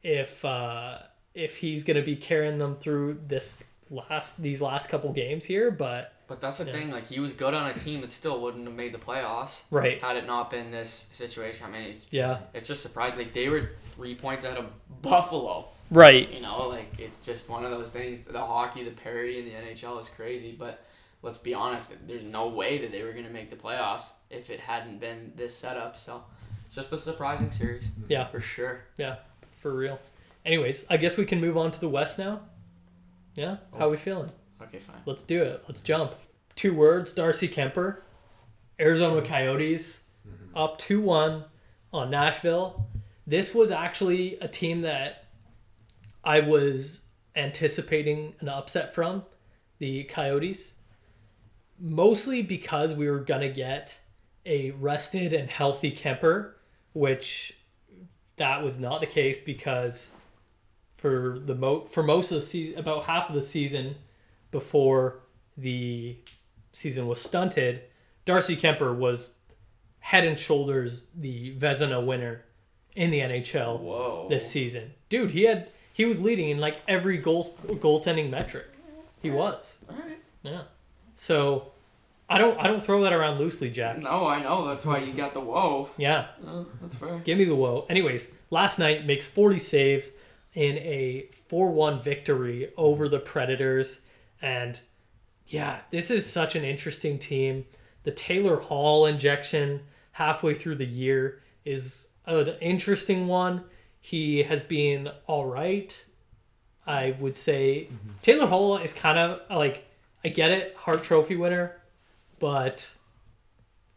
if uh, if he's going to be carrying them through this last these last couple games here, but But that's the Yeah. thing. Like he was good on a team that still wouldn't have made the playoffs right, had it not been this situation. I mean, it's yeah, it's just surprising. Like they were three points out of Buffalo. right, You know, like it's just one of those things. The hockey, the parity in the NHL is crazy. But let's be honest, there's no way that they were gonna make the playoffs if it hadn't been this setup. So it's just a surprising series. Yeah. for sure. Yeah. For real. Anyways, I guess we can move on to the West now. Yeah, how we feeling? Okay, fine. Let's do it. Let's jump. Two words: Darcy Kuemper, Arizona mm-hmm. Coyotes, mm-hmm. up two one on Nashville. This was actually a team that I was anticipating an upset from, the Coyotes, mostly because we were gonna get a rested and healthy Kuemper, which that was not the case because for the mo for most of the season, about half of the season before the season was stunted, Darcy Kuemper was head and shoulders the Vezina winner in the NHL Whoa. this season. Dude, he had he was leading in like every goal goaltending metric. He was. All right. Yeah. So I don't I don't throw that around loosely, Jack. No, I know. That's why you got the whoa. Yeah. Uh, that's fair. Give me the whoa. Anyways, last night makes 40 saves in a 4-1 victory over the Predators and yeah, this is such an interesting team. The Taylor Hall injection halfway through the year is an interesting one. He has been all right. I would say mm-hmm. Taylor Hall is kind of like I get it, Hart Trophy winner, but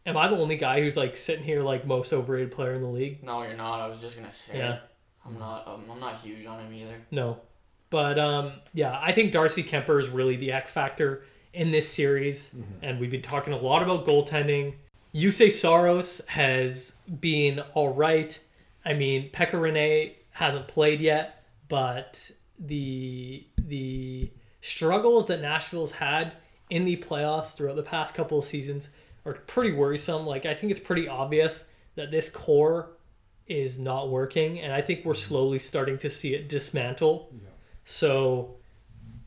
am I the only guy who's like sitting here like most overrated player in the league? No, you're not. I was just gonna say. Yeah. I'm not. Um, I'm not huge on him either. No. But um, yeah, I think Darcy Kuemper is really the X factor in this series. And we've been talking a lot about goaltending. Juuse Saros has been all right. I mean, Pekka Rinne hasn't played yet, but the the struggles that Nashville's had in the playoffs throughout the past couple of seasons are pretty worrisome. Like I think it's pretty obvious that this core is not working, and I think we're slowly starting to see it dismantle. So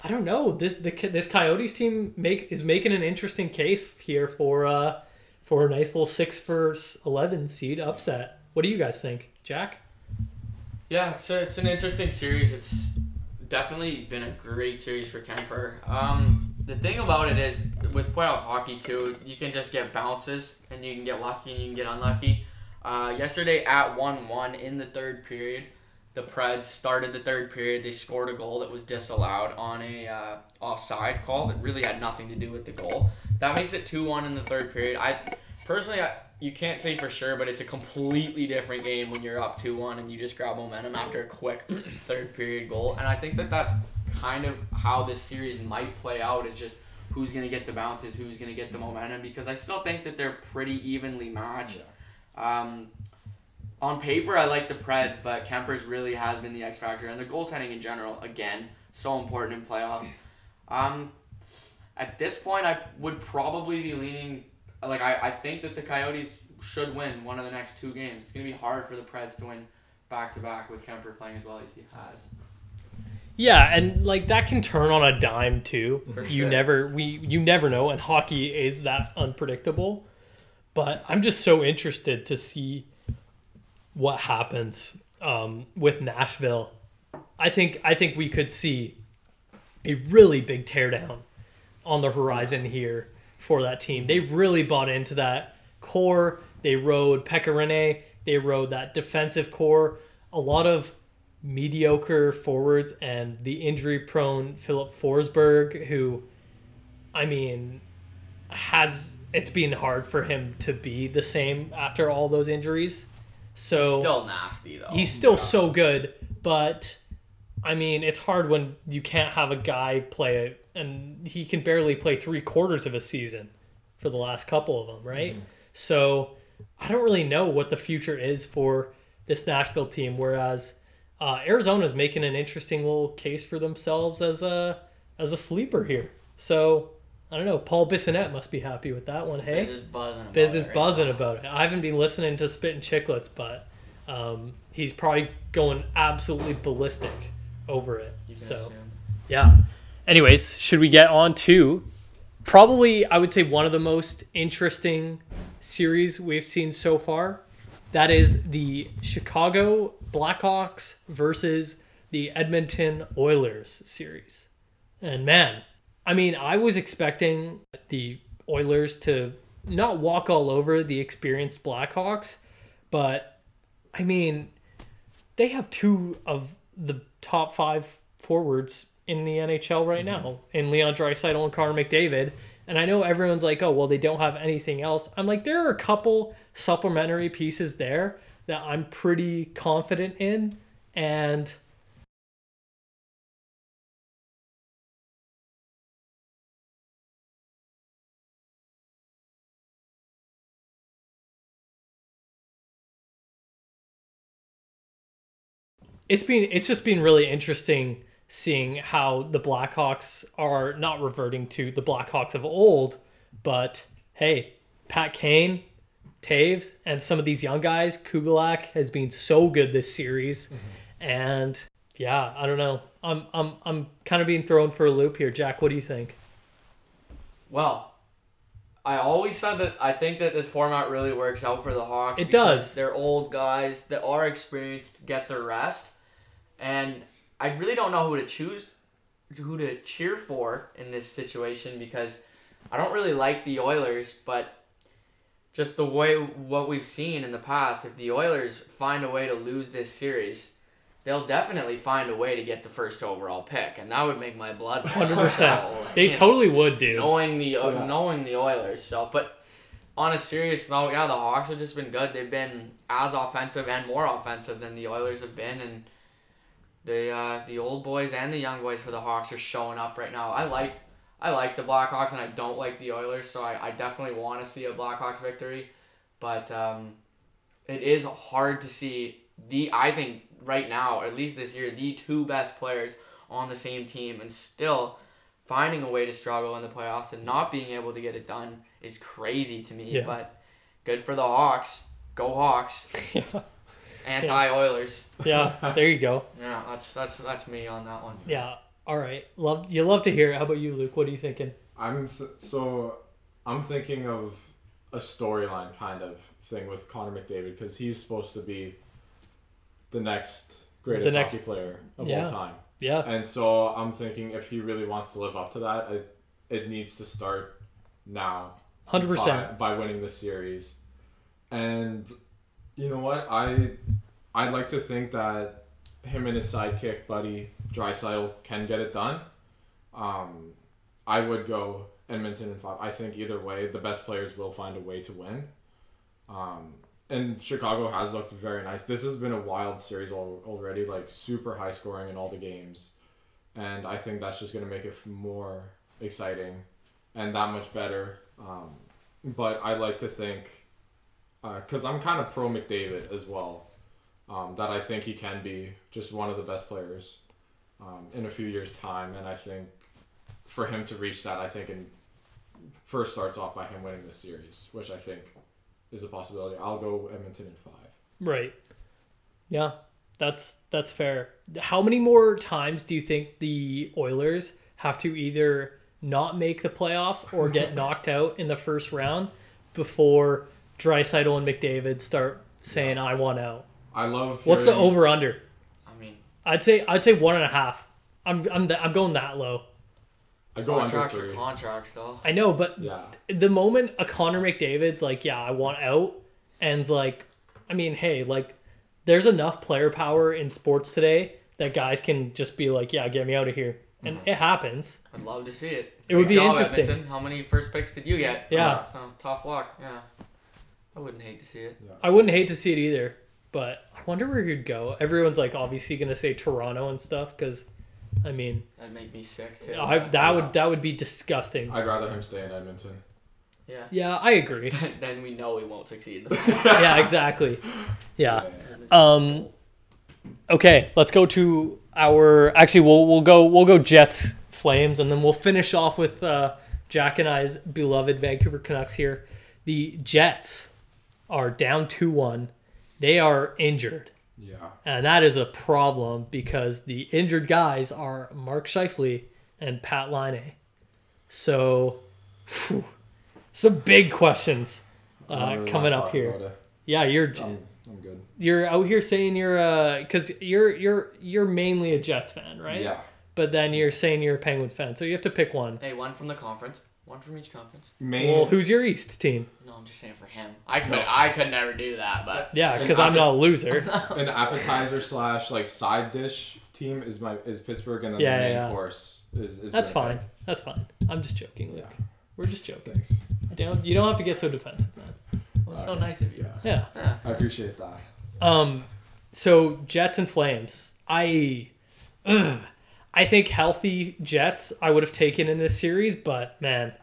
I don't know. This the this Coyotes team make is making an interesting case here for uh for a nice little six for eleven seed upset. What do you guys think, Jack? Yeah, it's a, it's an interesting series. It's definitely been a great series for Kuemper. Um, the thing about it is with playoff hockey too, you can just get bounces and you can get lucky and you can get unlucky. Uh, yesterday at one one in the third period, the Preds started the third period. They scored a goal that was disallowed on a uh, offside call that really had nothing to do with the goal. That makes it two one in the third period. I personally, I, you can't say for sure, but it's a completely different game when you're up two one and you just grab momentum after a quick third period goal. And I think that that's kind of how this series might play out. Is just who's gonna get the bounces, who's gonna get the momentum. Because I still think that they're pretty evenly matched. Um, on paper, I like the Preds, but Kuemper's really has been the X factor, and the goaltending in general, again, so important in playoffs. Um, at this point, I would probably be leaning. Like I, I think that the Coyotes should win one of the next two games. It's gonna be hard for the Preds to win back to back with Kuemper playing as well as he has. Yeah, and like that can turn on a dime too. For you sure. never we you never know, and hockey is that unpredictable. But I'm just so interested to see what happens um, with Nashville. I think I think we could see a really big teardown on the horizon here for that team. They really bought into that core. They rode Pekka They rode that defensive core. A lot of mediocre forwards and the injury prone Filip Forsberg, who, I mean, has it's been hard for him to be the same after all those injuries. So he's Still nasty though. he's still so good, but I mean, it's hard when you can't have a guy play it, and he can barely play three quarters of a season for the last couple of them, right? So I don't really know what the future is for this Nashville team. Whereas uh, Arizona's making an interesting little case for themselves as a as a sleeper here. So I don't know. Paul Bissonnette must be happy with that one. Hey, Biz is buzzing. About Biz it is right buzzing now. about it. I haven't been listening to Spittin' Chiclets, but um, he's probably going absolutely ballistic over it. So assume. yeah. Anyways, should we get on to probably I would say one of the most interesting series we've seen so far. That is the Chicago Blackhawks versus the Edmonton Oilers series. And man, I mean, I was expecting the Oilers to not walk all over the experienced Blackhawks, but I mean, they have two of the top five forwards in the NHL right mm-hmm. now, in Leon Draisaitl and Connor McDavid. And I know everyone's like, "Oh, well, they don't have anything else." I'm like, there are a couple supplementary pieces there that I'm pretty confident in, and it's been it's just been really interesting seeing how the Blackhawks are not reverting to the Blackhawks of old, but hey, Pat Kane, Toews, and some of these young guys, Kubalik has been so good this series, and yeah, I don't know. I'm I'm I'm kind of being thrown for a loop here, Jack. What do you think? Well, I always said that I think that this format really works out for the Hawks. It does. They're old guys that are experienced get their rest, and I really don't know who to choose, who to cheer for in this situation because I don't really like the Oilers, but just the way what we've seen in the past, if the Oilers find a way to lose this series. They'll definitely find a way to get the first overall pick, and that would make my blood boil. Hundred percent. So, They you know totally would, dude. knowing the uh, Yeah. knowing the Oilers. So, but on a serious note, yeah, the Hawks have just been good. They've been as offensive and more offensive than the Oilers have been, and the uh, the old boys and the young boys for the Hawks are showing up right now. I like I like the Blackhawks and I don't like the Oilers, so I, I definitely want to see a Blackhawks victory, but um, it is hard to see the I think right now, or at least this year, the two best players on the same team and still finding a way to struggle in the playoffs and not being able to get it done is crazy to me. Yeah. But good for the Hawks. Go Hawks. yeah. Anti Oilers. yeah, there you go. Yeah, that's that's that's me on that one. Yeah. All right. Love you love to hear it. How about you, Luke? What are you thinking? I'm th- so I'm thinking of a storyline kind of thing with Connor McDavid because he's supposed to be the next greatest The next- hockey player of Yeah. all time. Yeah. And so I'm thinking if he really wants to live up to that, it, it needs to start now. Hundred percent. by, by winning the series. And you know what? I I'd like to think that him and his sidekick buddy Draisaitl can get it done. Um, I would go Edmonton and five. I think either way, the best players will find a way to win. Um, and Chicago has looked very nice. This has been a wild series al- already, like super high scoring in all the games, and I think that's just gonna make it more exciting and that much better. Um, but I like to think, because I'm kind of pro McDavid as well, um, that I think he can be just one of the best players um, in a few years' time, and I think for him to reach that, I think in first starts off by him winning the series, which I think is a possibility. I'll go Edmonton in five. Right. Yeah. That's that's fair. How many more times do you think the Oilers have to either not make the playoffs or get knocked out in the first round before Draisaitl and McDavid start saying I want out? I love. What's the hearing- over under? I mean, I'd say I'd say one and a half. I'm I'm th- I'm going that low. I go under contracts are three. contracts, though. I know, but Yeah. the moment a Connor McDavid's like, yeah, I want out, and's like, I mean, hey, like, there's enough player power in sports today that guys can just be like, yeah, get me out of here, and it happens. I'd love to see it. It would be job, interesting. Edmonton. How many first picks did you get? Yeah. Uh, so, tough luck. Yeah. I wouldn't hate to see it. I wouldn't hate to see it either, but I wonder where he'd go. Everyone's like obviously gonna say Toronto and stuff because, I mean, That'd make me sick too. I, that would that would be disgusting. I'd rather him stay in Edmonton. yeah. Yeah, I agree. then we know we won't succeed. yeah, exactly. Yeah. Um, okay, let's go to our. Actually, we'll we'll go we'll go Jets Flames, and then we'll finish off with uh, Jack and I's beloved Vancouver Canucks here. The Jets are down two one. They are injured, Yeah. and that is a problem because the injured guys are Mark Scheifele and Pat Laine. So, phew, some big questions uh, really coming up here. Yeah, you're I'm, I'm good. you're out here saying you're uh because you're you're you're mainly a Jets fan, right? Yeah. But then you're saying you're a Penguins fan, so you have to pick one. hey, one from the conference, one from each conference. Main. Well, who's your East team? No, I'm just saying for him. I could No. I could never do that, but Yeah, because I'm I'm not a loser. an appetizer slash like side dish team is my is Pittsburgh, and then Yeah, the main yeah, yeah. course is, is That's Winnipeg. fine. That's fine. I'm just joking, Luke. Yeah. We're just joking. Thanks. Don't you don't have to get so defensive, man. well, so nice of you. Yeah. Yeah. Yeah. I appreciate that. Um, so Jets and Flames. I, ugh, I think healthy Jets I would have taken in this series, but man,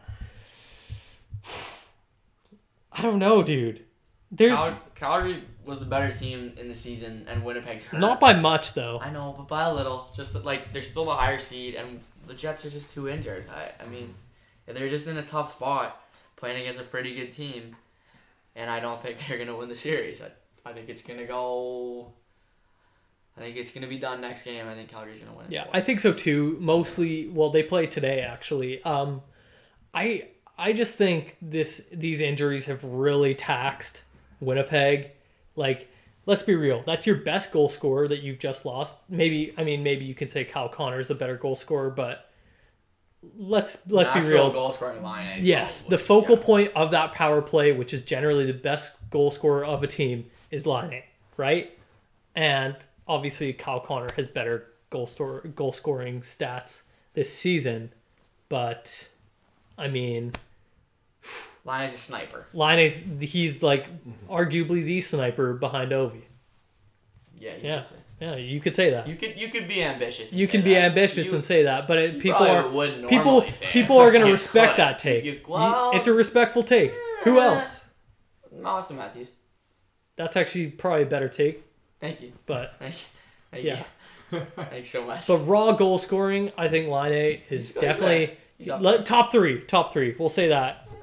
I don't know, dude. There's Cal- Calgary was the better team in the season, and Winnipeg's hurt. not by much though. I know, but by a little. Just that, like they're still the higher seed, and the Jets are just too injured. I, I mean, they're just in a tough spot. playing against a pretty good team, and I don't think they're gonna win the series. I, I think it's gonna go. I think it's gonna be done next game. I think Calgary's gonna win. Yeah, I think so too. Mostly, well, they play today actually. Um, I I just think this these injuries have really taxed Winnipeg. Like, let's be real, that's your best goal scorer that you've just lost. Maybe I mean maybe you can say Kyle Connor is a better goal scorer, but let's let's be Actual real. Goal scoring line. Yes, the focal yeah. point of that power play, which is generally the best goal scorer of a team, is Laine, right? And obviously, Kyle Connor has better goal store goal scoring stats this season, but I mean, Laine is a sniper. Laine is he's like arguably the sniper behind Ovi. Yeah. You Yeah. Could say. Yeah, you could say that. You could you could be ambitious. And You say can be that. ambitious You- and say that, but it, people are people normally say it. people are gonna respect could. that take. You- well, it's a respectful take. Who eh, else? Auston Matthews. That's actually probably a better take, Thank you. but Thank you. Thank Yeah. you. Thanks so much. But raw goal scoring, I think Line A is definitely le- top three. Top three. We'll say that.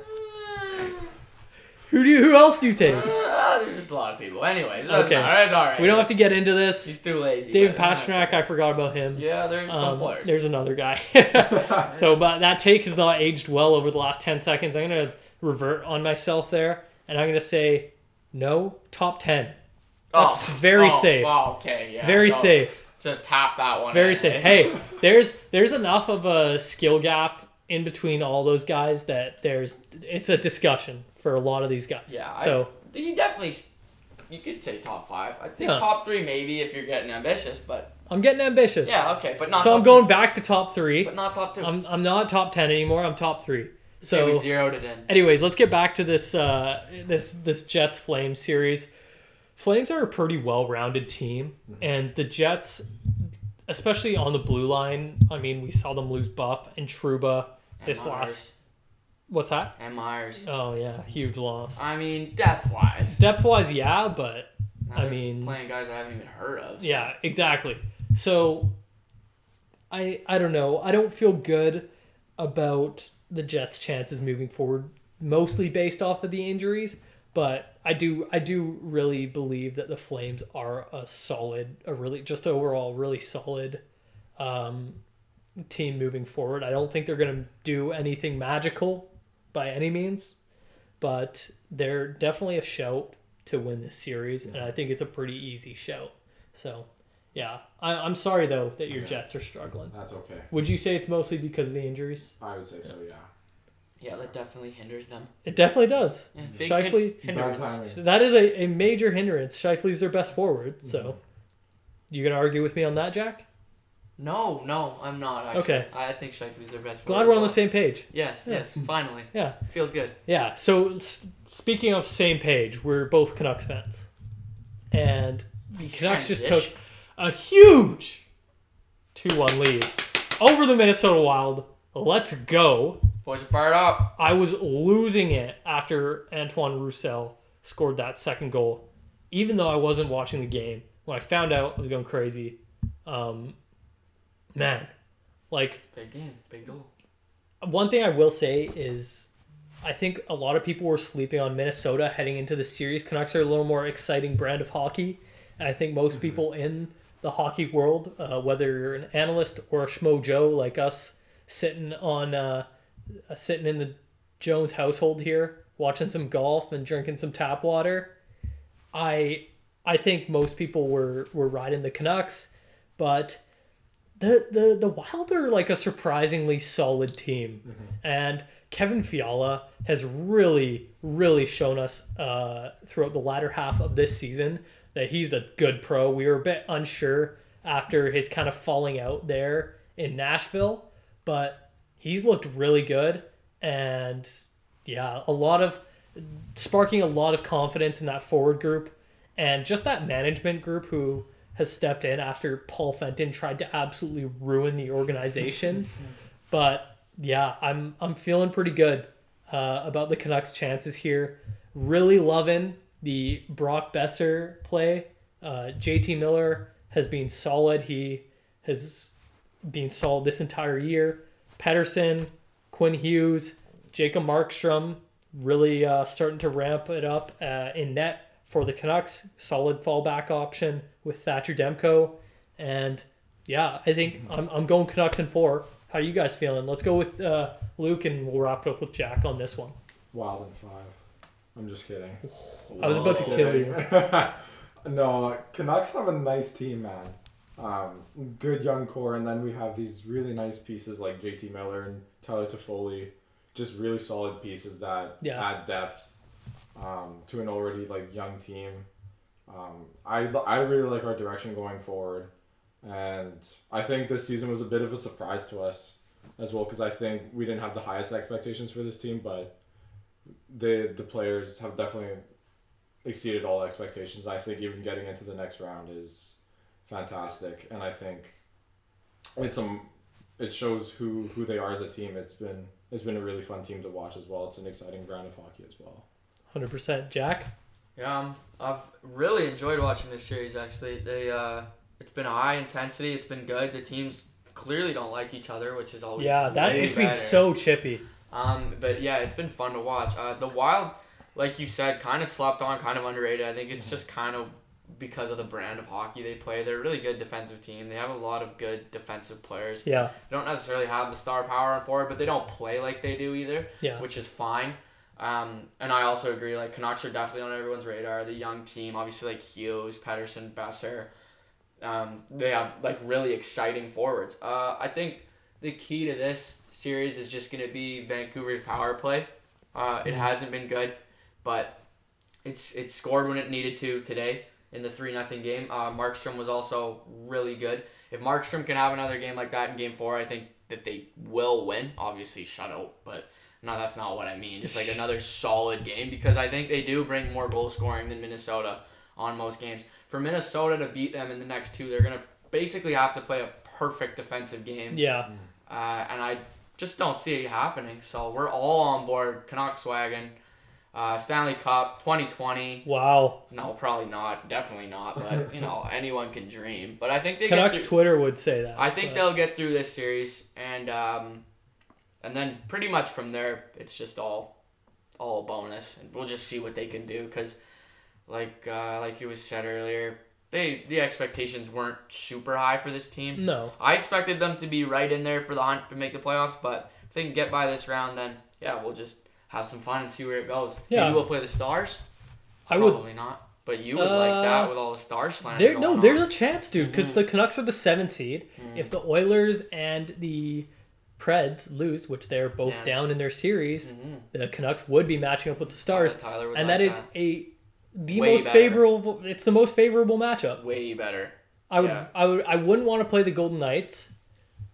Who do you, who else do you take? Uh, there's just a lot of people. Anyways, that's Okay. okay. It's all right. We don't have to get into this. He's too lazy. David uh, Pastrnak. I forgot about him. Yeah, there's some Um, players. there's another guy. so, but that take has not aged well over the last ten seconds. I'm gonna revert on myself there, and I'm gonna say no top ten. That's very oh, safe. Wow, okay, yeah. Very go. safe. Just tap that one. Very safe. eh? Hey, there's there's enough of a skill gap in between all those guys that there's it's a discussion for a lot of these guys. Yeah. So I, you definitely. You could say top five. I think Yeah. top three maybe if you're getting ambitious, but I'm getting ambitious. yeah, okay, but not. So I'm going back to top Three, three. but not top two. I'm I'm not top ten anymore. I'm top three. so we zeroed it in. anyways, let's get back to this uh this this Jets Flame series. Flames are a pretty well-rounded team, mm-hmm. and the Jets, especially on the blue line. I mean, we saw them lose Buff and Trouba And this Myers. last. What's that? And Myers. Oh yeah, huge loss. I mean, depth wise. Depth wise, yeah, but I mean- playing guys I haven't even heard of. yeah, exactly. So I I don't know. I don't feel good about the Jets' chances moving forward, mostly based off of the injuries. But I do I do really believe that the Flames are a solid, a really just overall really solid um, team moving forward. I don't think they're gonna do anything magical by any means, but they're definitely a shout to win this series, and I think it's a pretty easy shout. So, yeah, I, I'm sorry though that your Yeah. Jets are struggling. That's okay. Would you say it's mostly because of the injuries? I would say so, yeah. Yeah, that definitely hinders them. It definitely does. Yeah, big Scheifele- hin- hindrance. So that is a, a major hindrance. Scheifele's their best forward. So, mm-hmm. you gonna argue with me on that, Jack? No, no, I'm not. Actually. Okay. I think Scheifele's their best. Glad we're as on the same page. Yes, Yeah. yes, finally. Yeah, Feels good. yeah. So s- speaking of same page, we're both Canucks fans, and the Nice Canucks just took a huge two-one lead over the Minnesota Wild. Let's go. Boys are fired up. I was losing it after Antoine Roussel scored that second goal, even though I wasn't watching the game. When I found out, I was going crazy. Um, man, like Big game, big goal. one thing I will say is, I think a lot of people were sleeping on Minnesota heading into the series. Canucks are a little more exciting brand of hockey, and I think most people in the hockey world, uh, whether you're an analyst or a schmo Joe like us, sitting on uh, uh, sitting in the Jones household here, watching some golf and drinking some tap water, I I think most people were were riding the Canucks, but the the the Wild are like a surprisingly solid team, and Kevin Fiala has really really shown us uh, throughout the latter half of this season that he's a good pro. We were a bit unsure after his kind of falling out there in Nashville, but he's looked really good, and yeah, a lot of sparking a lot of confidence in that forward group and just that management group who has stepped in after Paul Fenton tried to absolutely ruin the organization. but yeah, I'm I'm feeling pretty good uh, about the Canucks' chances here. Really loving the Brock Boeser play. Uh, JT Miller has been solid. He has been solid this entire year. Pettersson, Quinn Hughes, Jacob Markstrom, really uh, starting to ramp it up uh, in net for the Canucks. Solid fallback option with Thatcher Demko. And yeah, I think I'm, I'm going Canucks in four. How are you guys feeling? Let's go with uh, Luke and we'll wrap it up with Jack on this one. Wild in five. I'm just kidding. I was about to kill you. no, Canucks have a nice team, man. Um, good young core, and then we have these really nice pieces like JT Miller and Tyler Toffoli. Just really solid pieces that Yeah. add depth um, to an already like young team. Um, I I really like our direction going forward, and I think this season was a bit of a surprise to us as well because I think we didn't have the highest expectations for this team, but the the players have definitely exceeded all expectations. I think even getting into the next round is fantastic, and I think it's um it shows who who they are as a team. It's been it's been a really fun team to watch as well. It's an exciting brand of hockey as well. 100%. Jack? Yeah, um, I've really enjoyed watching this series. Actually, they uh, it's been a high intensity. It's been good. The teams clearly don't like each other, which is always Yeah, that way makes me so chippy. Um, but yeah, it's been fun to watch. Uh, the Wild, like you said, kind of slept on, kind of underrated. I think it's just kind of because of the brand of hockey they play. They're a really good defensive team. They have a lot of good defensive players. Yeah, They don't necessarily have the star power on forward, but they don't play like they do either, yeah. which is fine. Um, and I also agree, like Canucks are definitely on everyone's radar. The young team, obviously like Hughes, Pettersson, Boeser. Um, they have like really exciting forwards. Uh, I think the key to this series is just gonna be Vancouver's power play. Uh, it Mhm. hasn't been good, but it's it scored when it needed to today in the three nothing game. Uh, Markstrom was also really good. If Markstrom can have another game like that in game four, I think that they will win. Obviously shutout, but no, that's not what I mean. Just like another solid game because I think they do bring more goal scoring than Minnesota on most games. For Minnesota to beat them in the next two, they're gonna basically have to play a perfect defensive game. Yeah, Uh, and I just don't see it happening. So we're all on board. Canucks wagon. Uh, Stanley Cup 2020. wow. No, probably not. Definitely not. But you know, anyone can dream. But I think they Canucks get through, Twitter would say that. I think but- they'll get through this series, and um, and then pretty much from there, it's just all all a bonus, and we'll just see what they can do. Cause like uh, like it was said earlier, they the expectations weren't super high for this team. No. I expected them to be right in there for the hunt to make the playoffs, but if they can get by this round, then yeah, we'll just have some fun and see where it goes. Yeah. Maybe we'll play the Stars. I would. Probably not. But you would like Uh, that with all the Stars There, no, going there's a chance, dude, because Mhm. the Canucks are the seventh seed. Mm. If the Oilers and the Preds lose, which they're both Yes. down in their series, Mhm. the Canucks would be matching up with the Stars, Tyler and like that is a the Way most better. favorable. It's the most favorable matchup. way better. I would, Yeah. I would, I wouldn't want to play the Golden Knights,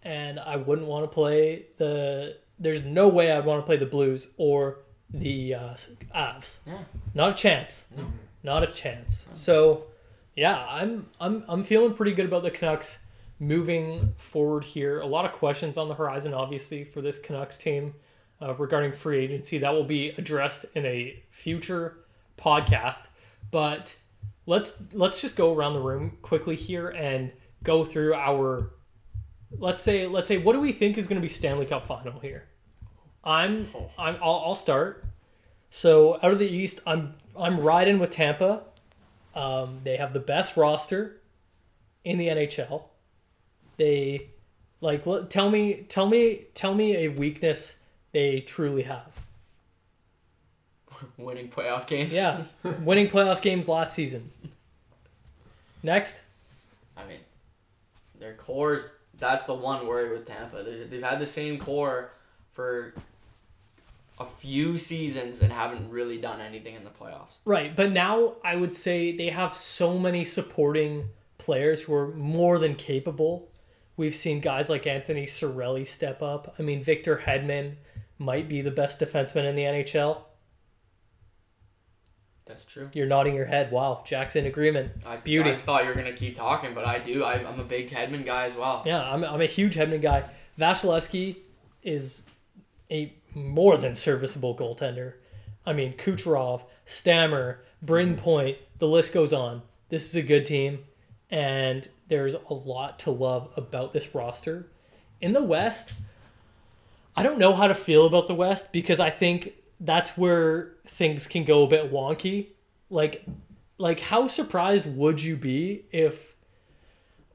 and I wouldn't want to play the. There's no way I'd want to play the Blues or the uh, Avs. Yeah. Not a chance. No. Not a chance. So, yeah, I'm, I'm, I'm feeling pretty good about the Canucks moving forward here. A lot of questions on the horizon, obviously, for this Canucks team uh, regarding free agency. That will be addressed in a future podcast. But let's let's just go around the room quickly here and go through our let's say let's say what do we think is going to be Stanley Cup final here? I'm I'm I'll, I'll start. So out of the East, I'm I'm riding with Tampa. Um, they have the best roster in the NHL. They like l- tell me tell me tell me a weakness they truly have. Winning playoff games. Yeah, winning playoff games last season. Next, I mean, their core. That's the one worry with Tampa. They, they've had the same core for a few seasons and haven't really done anything in the playoffs. right? But now I would say they have so many supporting players who are more than capable. We've seen guys like Anthony Cirelli step up. I mean, Victor Hedman might be the best defenseman in the NHL. That's true. You're nodding your head. Wow, Jack's in agreement. I, Beauty. I just thought you were gonna keep talking, but I do. I, I'm a big Hedman guy as well. Yeah, I'm, I'm a huge Hedman guy. Vasilevskiy is a more than serviceable goaltender. I mean, Kucherov, Stammer, Bryn mm-hmm. Point, the list goes on. This is a good team, and there's a lot to love about this roster. In the West, I don't know how to feel about the West because I think that's where things can go a bit wonky. Like, like how surprised would you be if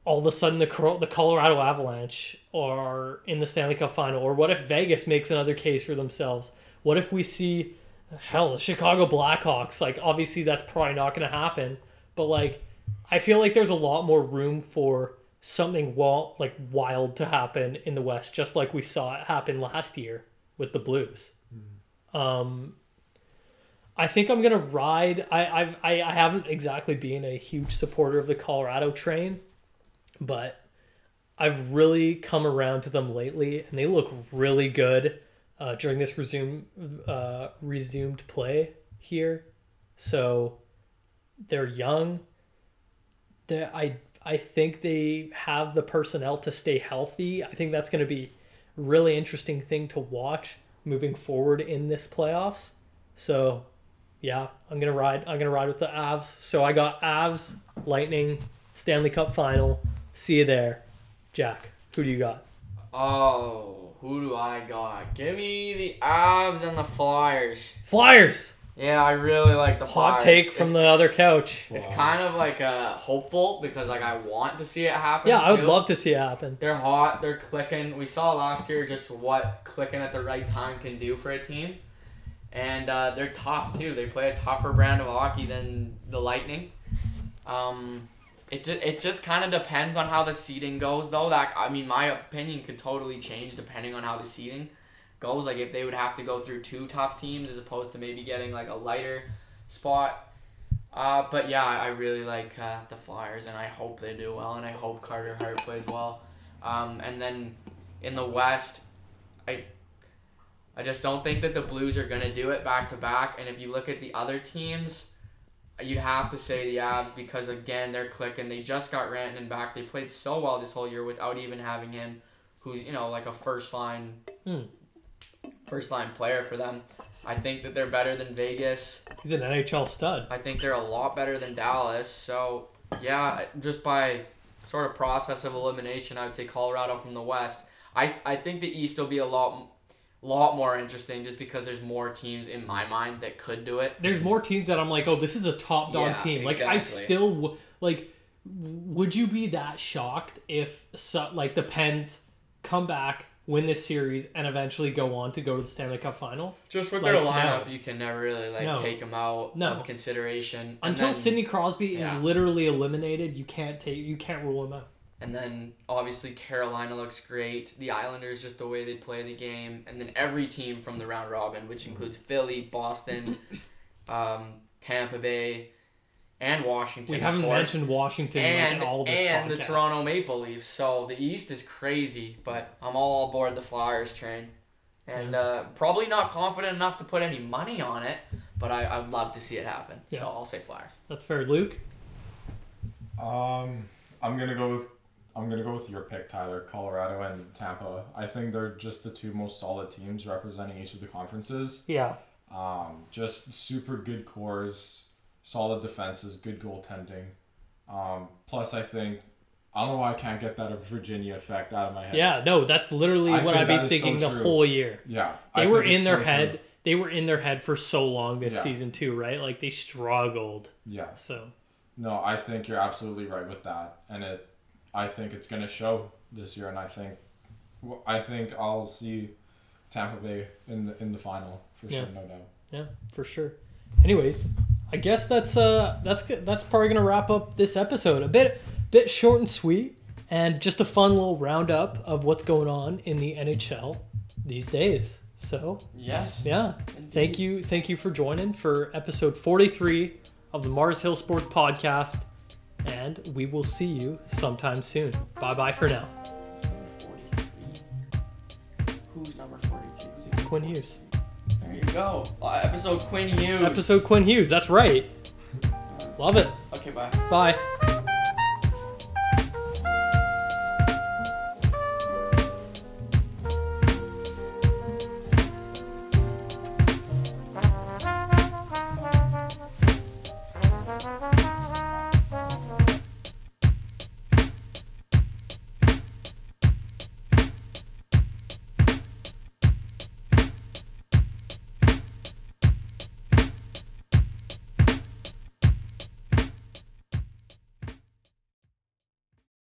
all of a sudden the the Colorado Avalanche are in the Stanley Cup final, or what if Vegas makes another case for themselves? What if we see hell the Chicago Blackhawks? Like, obviously that's probably not going to happen, but like, I feel like there's a lot more room for something like wild to happen in the West, just like we saw it happen last year with the Blues. Um, I think I'm gonna ride. I I've, I haven't exactly been a huge supporter of the Colorado train, but I've really come around to them lately, and they look really good uh, during this resume uh, resumed play here. So they're young. They I I think they have the personnel to stay healthy. I think that's going to be really interesting thing to watch moving forward in this playoffs. So, yeah, I'm gonna ride. I'm gonna ride with the Avs. So I got Avs, Lightning, Stanley Cup Final. See you there, Jack. Who do you got? Oh, who do I got? Give me the Avs and the Flyers. Flyers. Yeah, I really like the Hot Flyers. take from it's, the other couch. It's kind of like uh, hopeful because like I want to see it happen. Yeah, I would love to see it happen. They're hot. They're clicking. We saw last year just what clicking at the right time can do for a team, and uh, they're tough too. They play a tougher brand of hockey than the Lightning. Um, it ju- it just kind of depends on how the seeding goes, though. That I mean, my opinion could totally change depending on how the seeding goes. Like if they would have to go through two tough teams as opposed to maybe getting like a lighter spot. Uh, but yeah, I really like uh, the Flyers, and I hope they do well, and I hope Carter Hart plays well. Um, and then in the West, I I just don't think that the Blues are gonna do it back to back. And if you look at the other teams, you'd have to say the Avs because again they're clicking. They just got Rantanen back. They played so well this whole year without even having him, who's you know like a first line, Hmm. First line player for them. I think that they're better than Vegas. He's an NHL stud. I think they're a lot better than Dallas. So yeah, just by sort of process of elimination, I would say Colorado from the West. I, I think the East will be a lot lot more interesting just because there's more teams in my mind that could do it. There's more teams that I'm like, oh, this is a top dog Yeah, team. Like I still w- like. Would you be that shocked if so, like the Pens come back, win this series, and eventually go on to go to the Stanley Cup Final? Just with Like, their no. lineup, you can never really like No. take them out No. of consideration. Until then, Sidney Crosby yeah. is literally eliminated, you can't take you can't rule him out. And then obviously Carolina looks great. The Islanders, just the way they play the game, and then every team from the round robin, which includes Philly, Boston, um, Tampa Bay, and Washington. We haven't course. mentioned Washington like, and in all this and the. Toronto Maple Leafs. So the East is crazy, but I'm all aboard the Flyers train, and uh, probably not confident enough to put any money on it. But I, I'd love to see it happen. Yeah. So I'll say Flyers. That's fair, Luke. Um, I'm gonna go with I'm gonna go with your pick, Tyler. Colorado and Tampa. I think they're just the two most solid teams representing each of the conferences. Yeah, Um, just super good cores, solid defenses, good goaltending. Um, plus, I think I don't know why I can't get that Virginia effect out of my head. yeah. No, that's literally I what I've been is so thinking the true. whole year. yeah. They I were in their so head. true. They were in their head for so long this Yeah. season too, right? Like they struggled. Yeah. So No, I think you're absolutely right with that, and it. I think it's gonna show this year, and I think, I think I'll see Tampa Bay in the in the final for Yeah. sure, no doubt. yeah, for sure. Anyways, I guess that's uh that's good. That's probably gonna wrap up this episode. A bit bit short and sweet, and just a fun little roundup of what's going on in the NHL these days. So Yes. yeah, thank you, thank you for joining for episode forty three of the Mars Hill Sports Podcast, and we will see you sometime soon. Bye bye for now. Who's number forty-three? Quinn Hughes. Go. Uh, episode Quinn Hughes. Episode Quinn Hughes. That's right. Love it. Okay, bye. Bye.